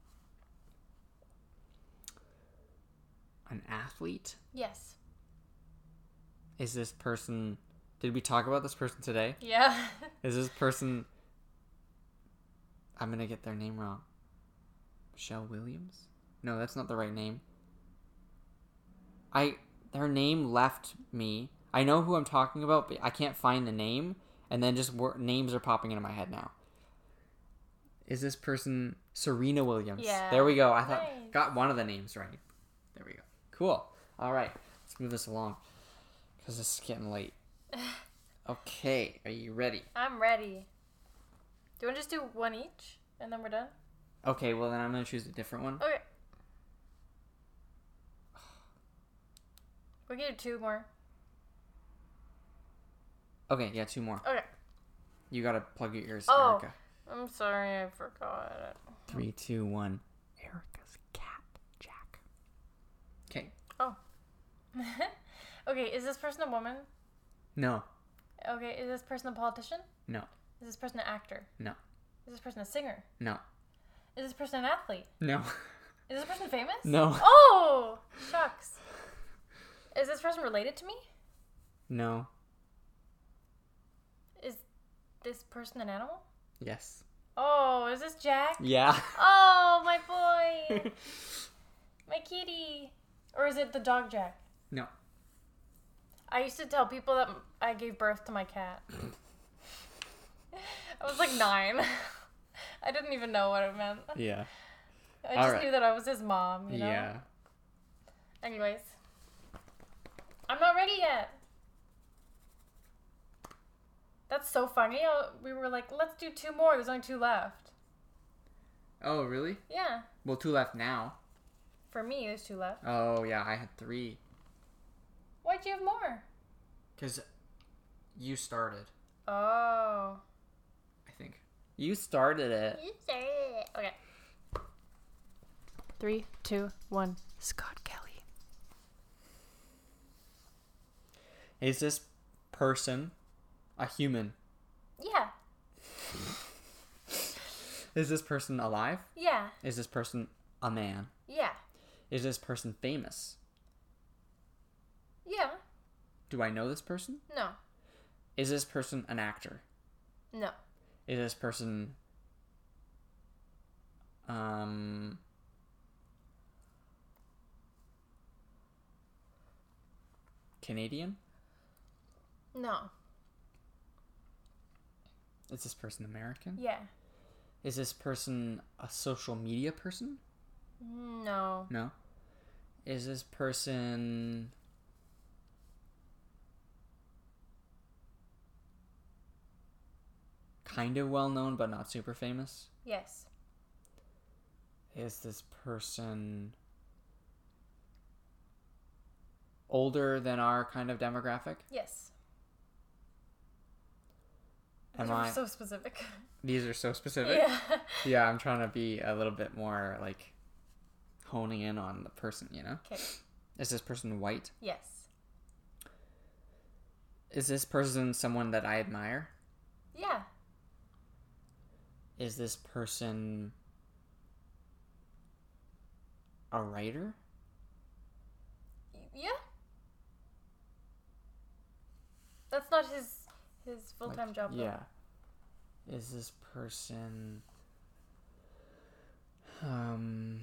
an athlete? Yes. Is this person? Did we talk about this person today? Yeah. [laughs] Is this person? I'm gonna get their name wrong. Michelle Williams? No, that's not the right name. I her name left me. I know who I'm talking about, but I can't find the name. And then just wor- names are popping into my head now. Is this person Serena Williams? Yeah. There we go. I thought Nice. got one of the names right. There we go. Cool. All right. Let's move this along because this is getting late. [sighs] Okay. Are you ready? I'm ready. Do you want to just do one each and then we're done? Okay. Well, then I'm gonna choose a different one. Okay. We can do two more. Okay. Yeah. Two more. Okay. You gotta plug your ears, Oh. Erica. I'm sorry, I forgot. Three, two, one. Erica's cat, Jack. Okay. Oh. [laughs] okay, is this person a woman? No. Okay, is this person a politician? No. Is this person an actor? No. Is this person a singer? No. Is this person an athlete? No. [laughs] Is this person famous? No. Oh, shucks. Is this person related to me? No. Is this person an animal? Yes. Oh, is this Jack? Yeah. Oh, my boy. [laughs] my kitty. Or is it the dog Jack? no. I used to tell people that I gave birth to my cat. [laughs] I was like nine. [laughs] I didn't even know what it meant. Yeah. I just Alright. knew that I was his mom, you know? Yeah. Anyways. I'm not ready yet. That's so funny. Uh, We were like, let's do two more. There's only two left. Oh, really? Yeah. Well, two left now. For me, there's two left. Oh, yeah. I had three. Why'd you have more? Because you started, Oh. I think. You started it. You said it. Okay. Three, two, one. Scott Kelly. Is this person a human? Yeah. Is this person alive? Yeah. Is this person a man? Yeah. Is this person famous? Yeah. Do I know this person? No. Is this person an actor? No. Is this person um Canadian? No. Is this person American? Yeah. Is this person a social media person? No. No. Is this person kind of well known but not super famous? Yes. Is this person older than our kind of demographic? Yes. Am These are I? so specific. [laughs] These are so specific. yeah. Yeah, I'm trying to be a little bit more like honing in on the person, you know? Okay. Is this person white? Yes. Is this person someone that I admire? Yeah. Is this person a writer? Yeah. That's not his his full time Like, job. though. Yeah. Is this person um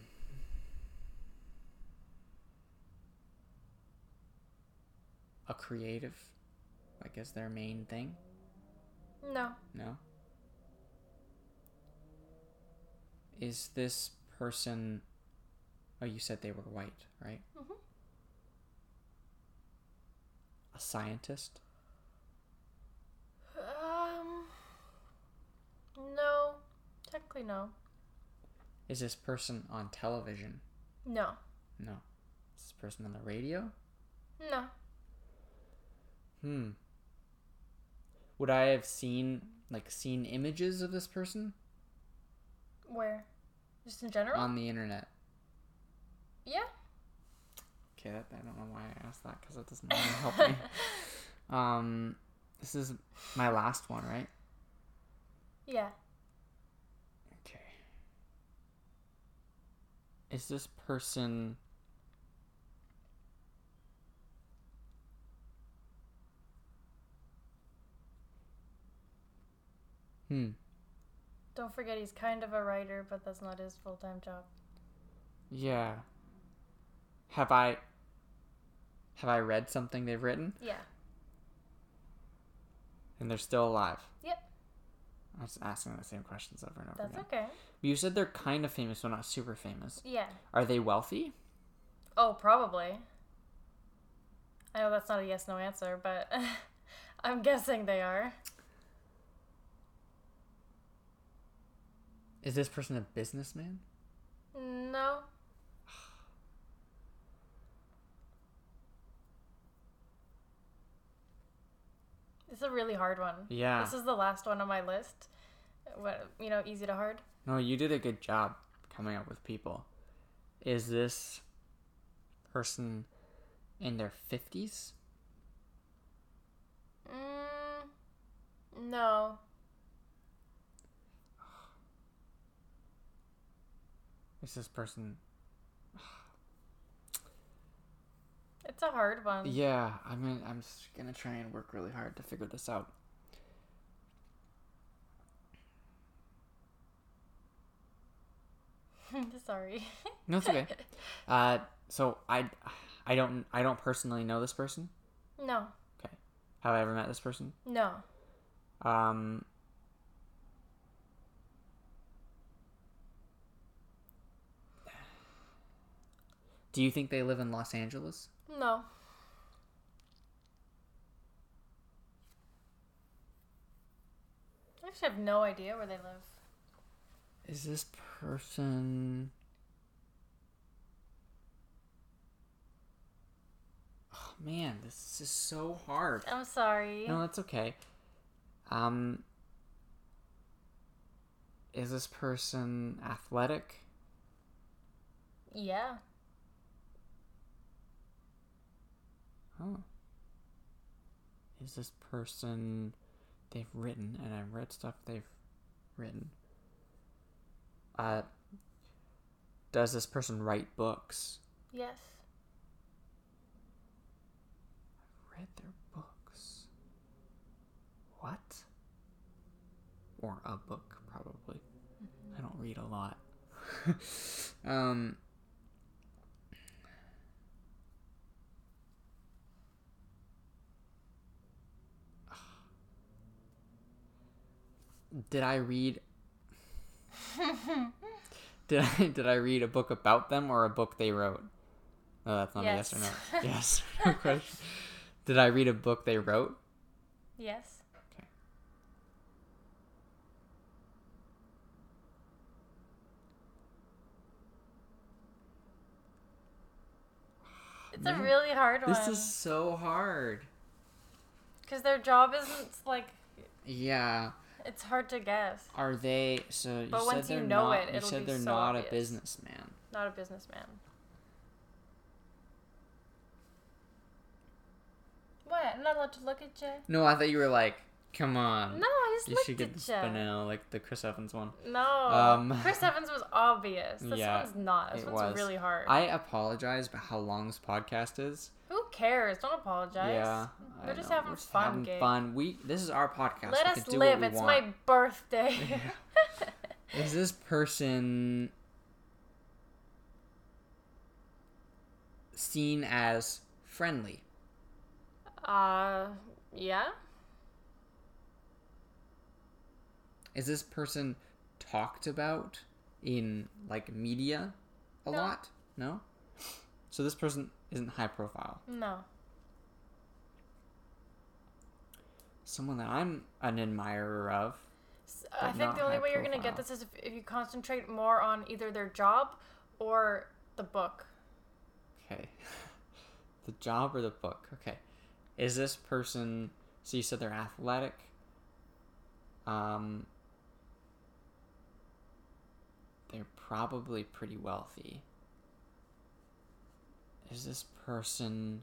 a creative? Like is their main thing? No. No. Is this person Oh, you said they were white, right? Mhm. A scientist? Um. No. Technically, no. Is this person on television? No. No. Is this person on the radio? No. Hmm. Would I have seen like seen images of this person Where? Just in general? on the internet? yeah. Okay, that, I don't know why I asked that because that doesn't really help me. [laughs] Um, this is my last one, right? Yeah. Okay. Is this person Hmm. Don't forget he's kind of a writer, but that's not his full time job. Yeah. Have I have I read something they've written Yeah. And they're still alive? Yep. I'm just asking the same questions over and over That's again. okay. You said they're kind of famous, but not super famous. Yeah. Are they wealthy? Oh, probably. I know that's not a yes no answer, but [laughs] I'm guessing they are. Is this person a businessman? No. It's a really hard one. Yeah. This is the last one on my list. What you know, easy to hard. No, you did a good job coming up with people. Is this person in their 50s? Mm, no. Is this person. It's a hard one. Yeah, I mean, I'm just gonna try and work really hard to figure this out. [laughs] Sorry. [laughs] No, it's okay. uh, so I, I don't, I don't personally know this person. No. Okay. Have I ever met this person? No. Um. Do you think they live in Los Angeles? No. I actually have no idea where they live. Is this person? Oh man, this is so hard. I'm sorry. No, that's okay. Um, is this person athletic? Yeah. Oh. Is this person they've written and I've read stuff they've written? Uh does this person write books? Yes. I've read their books. What? Or a book probably. I don't read a lot. [laughs] um Did I read Did I did I read a book about them or a book they wrote? Oh, that's not Yes. a yes or no. [laughs] Yes. No question. Did I read a book they wrote? yes. Okay. It's Man, a really hard This one. This is so hard. Because their job isn't like Yeah. It's hard to guess. Are they so you But said once you they're know not, it, you said they're so not obvious. a businessman. Not a businessman. What? I'm not allowed to look at you. No, I thought you were like, come on. No, I just you looked should get this at you. banana like the Chris Evans one. No. Um, Chris [laughs] Evans was obvious. This Yeah, one's not. This one's was. really hard. I apologize about how long this podcast is. Cares? Don't apologize. Yeah, We're just having we're just fun, having fun. We this is our podcast. Let we us live. It's want. my birthday. [laughs] [laughs] Is this person seen as friendly? uh, yeah. Is this person talked about in like media a No. lot? No. So this person isn't high profile. No. Someone that I'm an admirer of. S- I think the only way you're gonna get this is if, if you concentrate more on either their job or the book. Okay. [laughs] the job or the book? Okay. Is this person so you said they're athletic? Um they're probably pretty wealthy. Is this person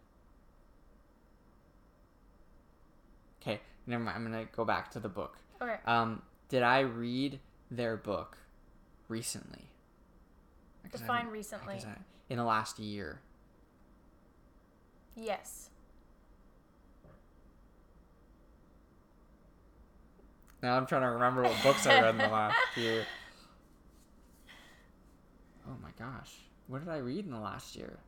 Okay, never mind. I'm to go back to the book. Okay. Um did I read their book recently? I guess I Define I recently. I- in the last year. Yes. Now I'm trying to remember what books I read in the [laughs] last year. Oh my gosh. What did I read in the last year?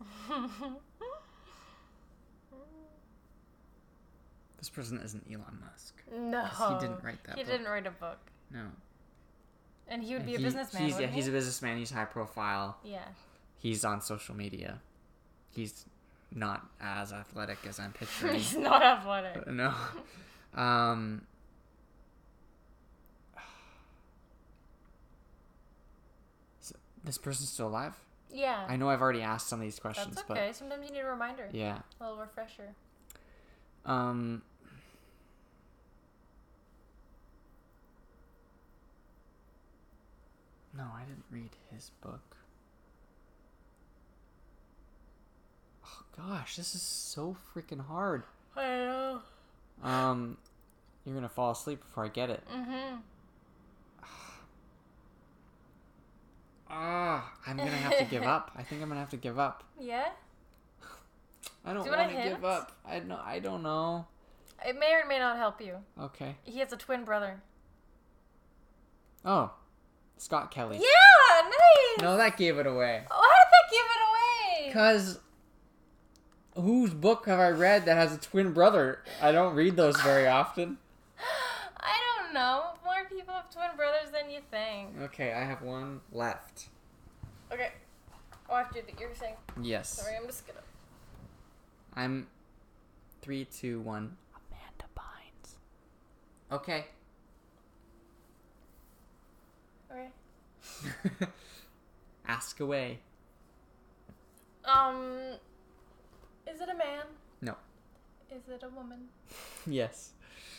[laughs] This person isn't Elon Musk. No, he didn't write that He book. didn't write a book. No. And he would And be a businessman. He's, yeah, wouldn't he's a businessman. He's high profile. Yeah. He's on social media. He's not as athletic as I'm [laughs] picturing. he's not athletic. no. [laughs] Um. [sighs] This person's still alive? Yeah. I know I've already asked some of these questions, That's okay. Sometimes you need a reminder. yeah. A little refresher. Um. No, I didn't read his book. Oh gosh, this is so freaking hard. I know. Um, you're gonna fall asleep before I get it. Mm-hmm. Ah, I'm gonna have to give up. I think I'm gonna have to give up. [laughs] Yeah? I don't Do want to give up. I know. I don't know. It may or may not help you. Okay. He has a twin brother. Oh, Scott Kelly. Yeah, nice. No, that gave it away. Why did that give it away? Cause whose book have I read that has a twin brother? I don't read those very often. [gasps] I don't know. More twin brothers than you think. Okay, I have one left. Okay. Oh, after that you're saying. Yes. Sorry, I'm just gonna. I'm three, two, one. Amanda Bynes. Okay. Okay. [laughs] Ask away. Um. Is it a man? No. Is it a woman? [laughs] Yes.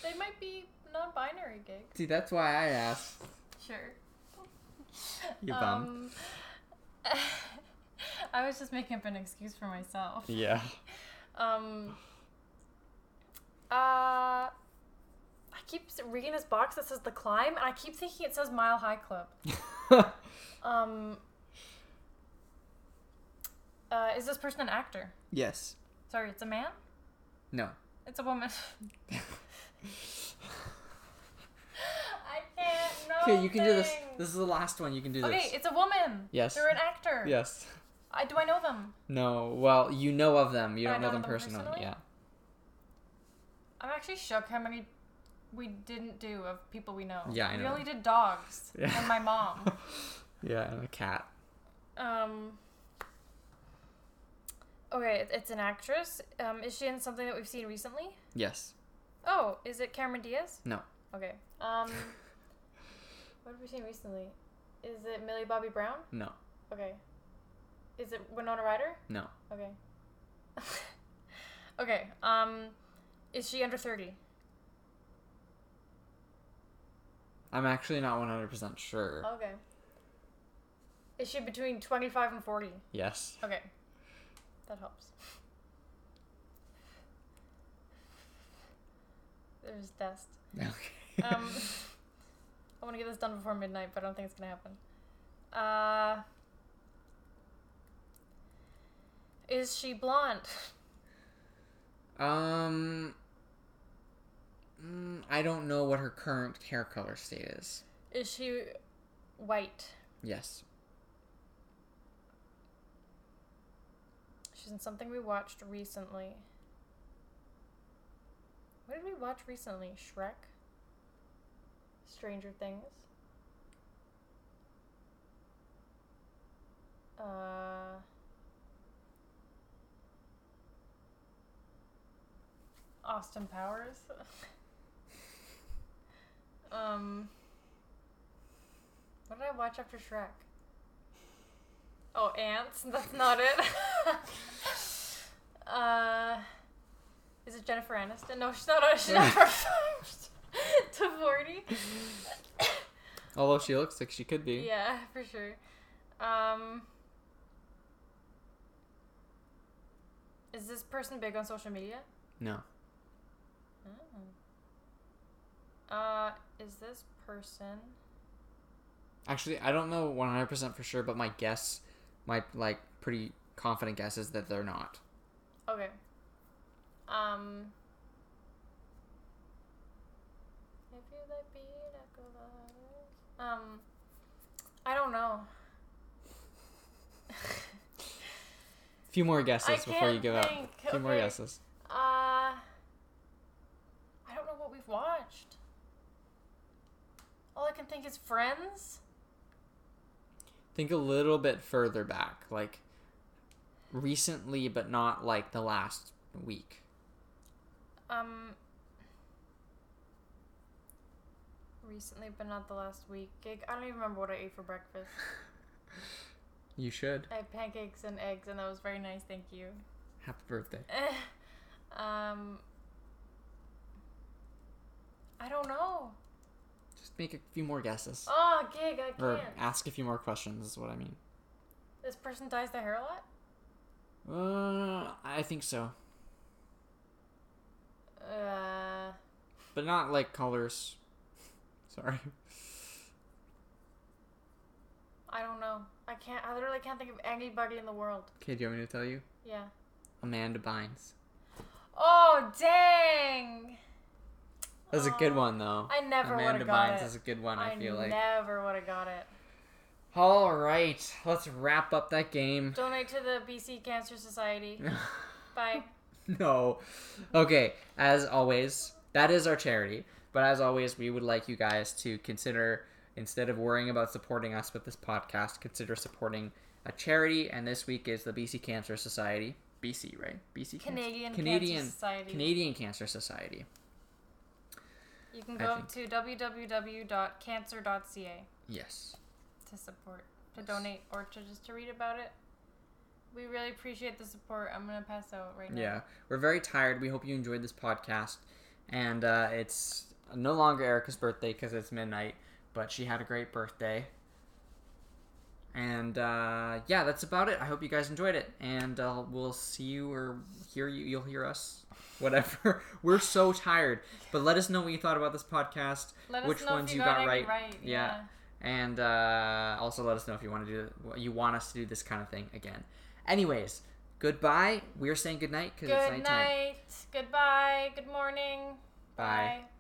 They might be non-binary gigs. See, that's why I asked. Sure. You bum. Um, [laughs] I was just making up an excuse for myself. Yeah. [laughs] Um. Uh. I keep reading this box that says the climb, and I keep thinking it says Mile High Club. [laughs] Um. Uh, is this person an actor? yes. Sorry, it's a man. No. It's a woman. I can't. No. Okay, you can do this. This is the last one. You can do this. Okay, it's a woman. Yes. They're an actor. Yes. I do I know them? No. Well, you know of them. You I don't know don't them know them personally. personally? Yeah. I'm actually shook how many we didn't do of people we know. Yeah, I We know. only did dogs [laughs] Yeah. and my mom. [laughs] Yeah, and a cat. um. Okay, it's an actress. Um, is she in something that we've seen recently? Yes. Oh, is it Cameron Diaz? No. Okay. Um, [laughs] what have we seen recently? Is it Millie Bobby Brown? No. Okay. Is it Winona Ryder? No. Okay. [laughs] okay. Um, is she under thirty? I'm actually not 100% sure. Okay. Is she between twenty-five and forty? Yes. Okay. That helps. [laughs] There's dust. [laughs] Okay. Um, I want to get this done before midnight, but I don't think it's gonna happen. Uh, is she blonde? [laughs] um. mm, I don't know what her current hair color state is. Is she white? Yes. She's in something we watched recently. What did we watch recently? Shrek? Stranger Things? Uh. Austin Powers? [laughs] um. What did I watch after Shrek? Oh, ants. [laughs] That's not it. [laughs] uh, is it Jennifer Aniston? No, she's not. She's not [laughs] to forty. [coughs] Although she looks like she could be. Yeah, for sure. Um, is this person big on social media? No. Oh. Uh, is this person? Actually, I don't know 100% for sure, but my guess, my like pretty confident guess is that they're not. Okay. Um. Um, I don't know. A [laughs] few more guesses before you give think. A few okay. more guesses. Uh, I don't know what we've watched. All I can think is Friends. Think a little bit further back, like recently, but not like the last week. Um, Recently, but not the last week. Gig. I don't even remember what I ate for breakfast. [laughs] You should. I had pancakes and eggs, and that was very nice. Thank you. Happy birthday. [laughs] um. I don't know. Just make a few more guesses. Oh, gig. I can't. Or ask a few more questions, is what I mean. This person dyes their hair a lot. Uh, I think so. Uh. But not like colors. Sorry. I don't know. I can't. I literally can't think of anybody in the world. Okay, do you want me to tell you? Yeah. Amanda Bynes. Oh dang! That's a good one, though. I never would Amanda have got Bynes it. is a good one, I, feel like. I never would have got it. All right, let's wrap up that game. Donate to the BC Cancer Society. [laughs] Bye. no. Okay, as always, that is our charity. But as always, we would like you guys to consider, instead of worrying about supporting us with this podcast, consider supporting a charity. And this week is the BC Cancer Society. BC, right? BC Cancer- Canadian, Canadian Cancer Society. Canadian Cancer Society. You can go to www.cancer.ca Yes. to support, to donate, or to just to read about it. We really appreciate the support. I'm gonna pass out right now. Yeah, we're very tired. We hope you enjoyed this podcast. And uh, it's no longer Erica's birthday because it's midnight, but she had a great birthday. And uh, yeah, that's about it. I hope you guys enjoyed it, and uh, we'll see you or hear you. You'll hear us, whatever. [laughs] we're so tired, but let us know what you thought about this podcast. Let us which know ones you you got any right. right. Yeah. and uh, also let us know if you want to do you want us to do this kind of thing again. Anyways, goodbye. We're saying goodnight because it's Good nighttime. night. Goodbye. Good morning. Bye. Bye.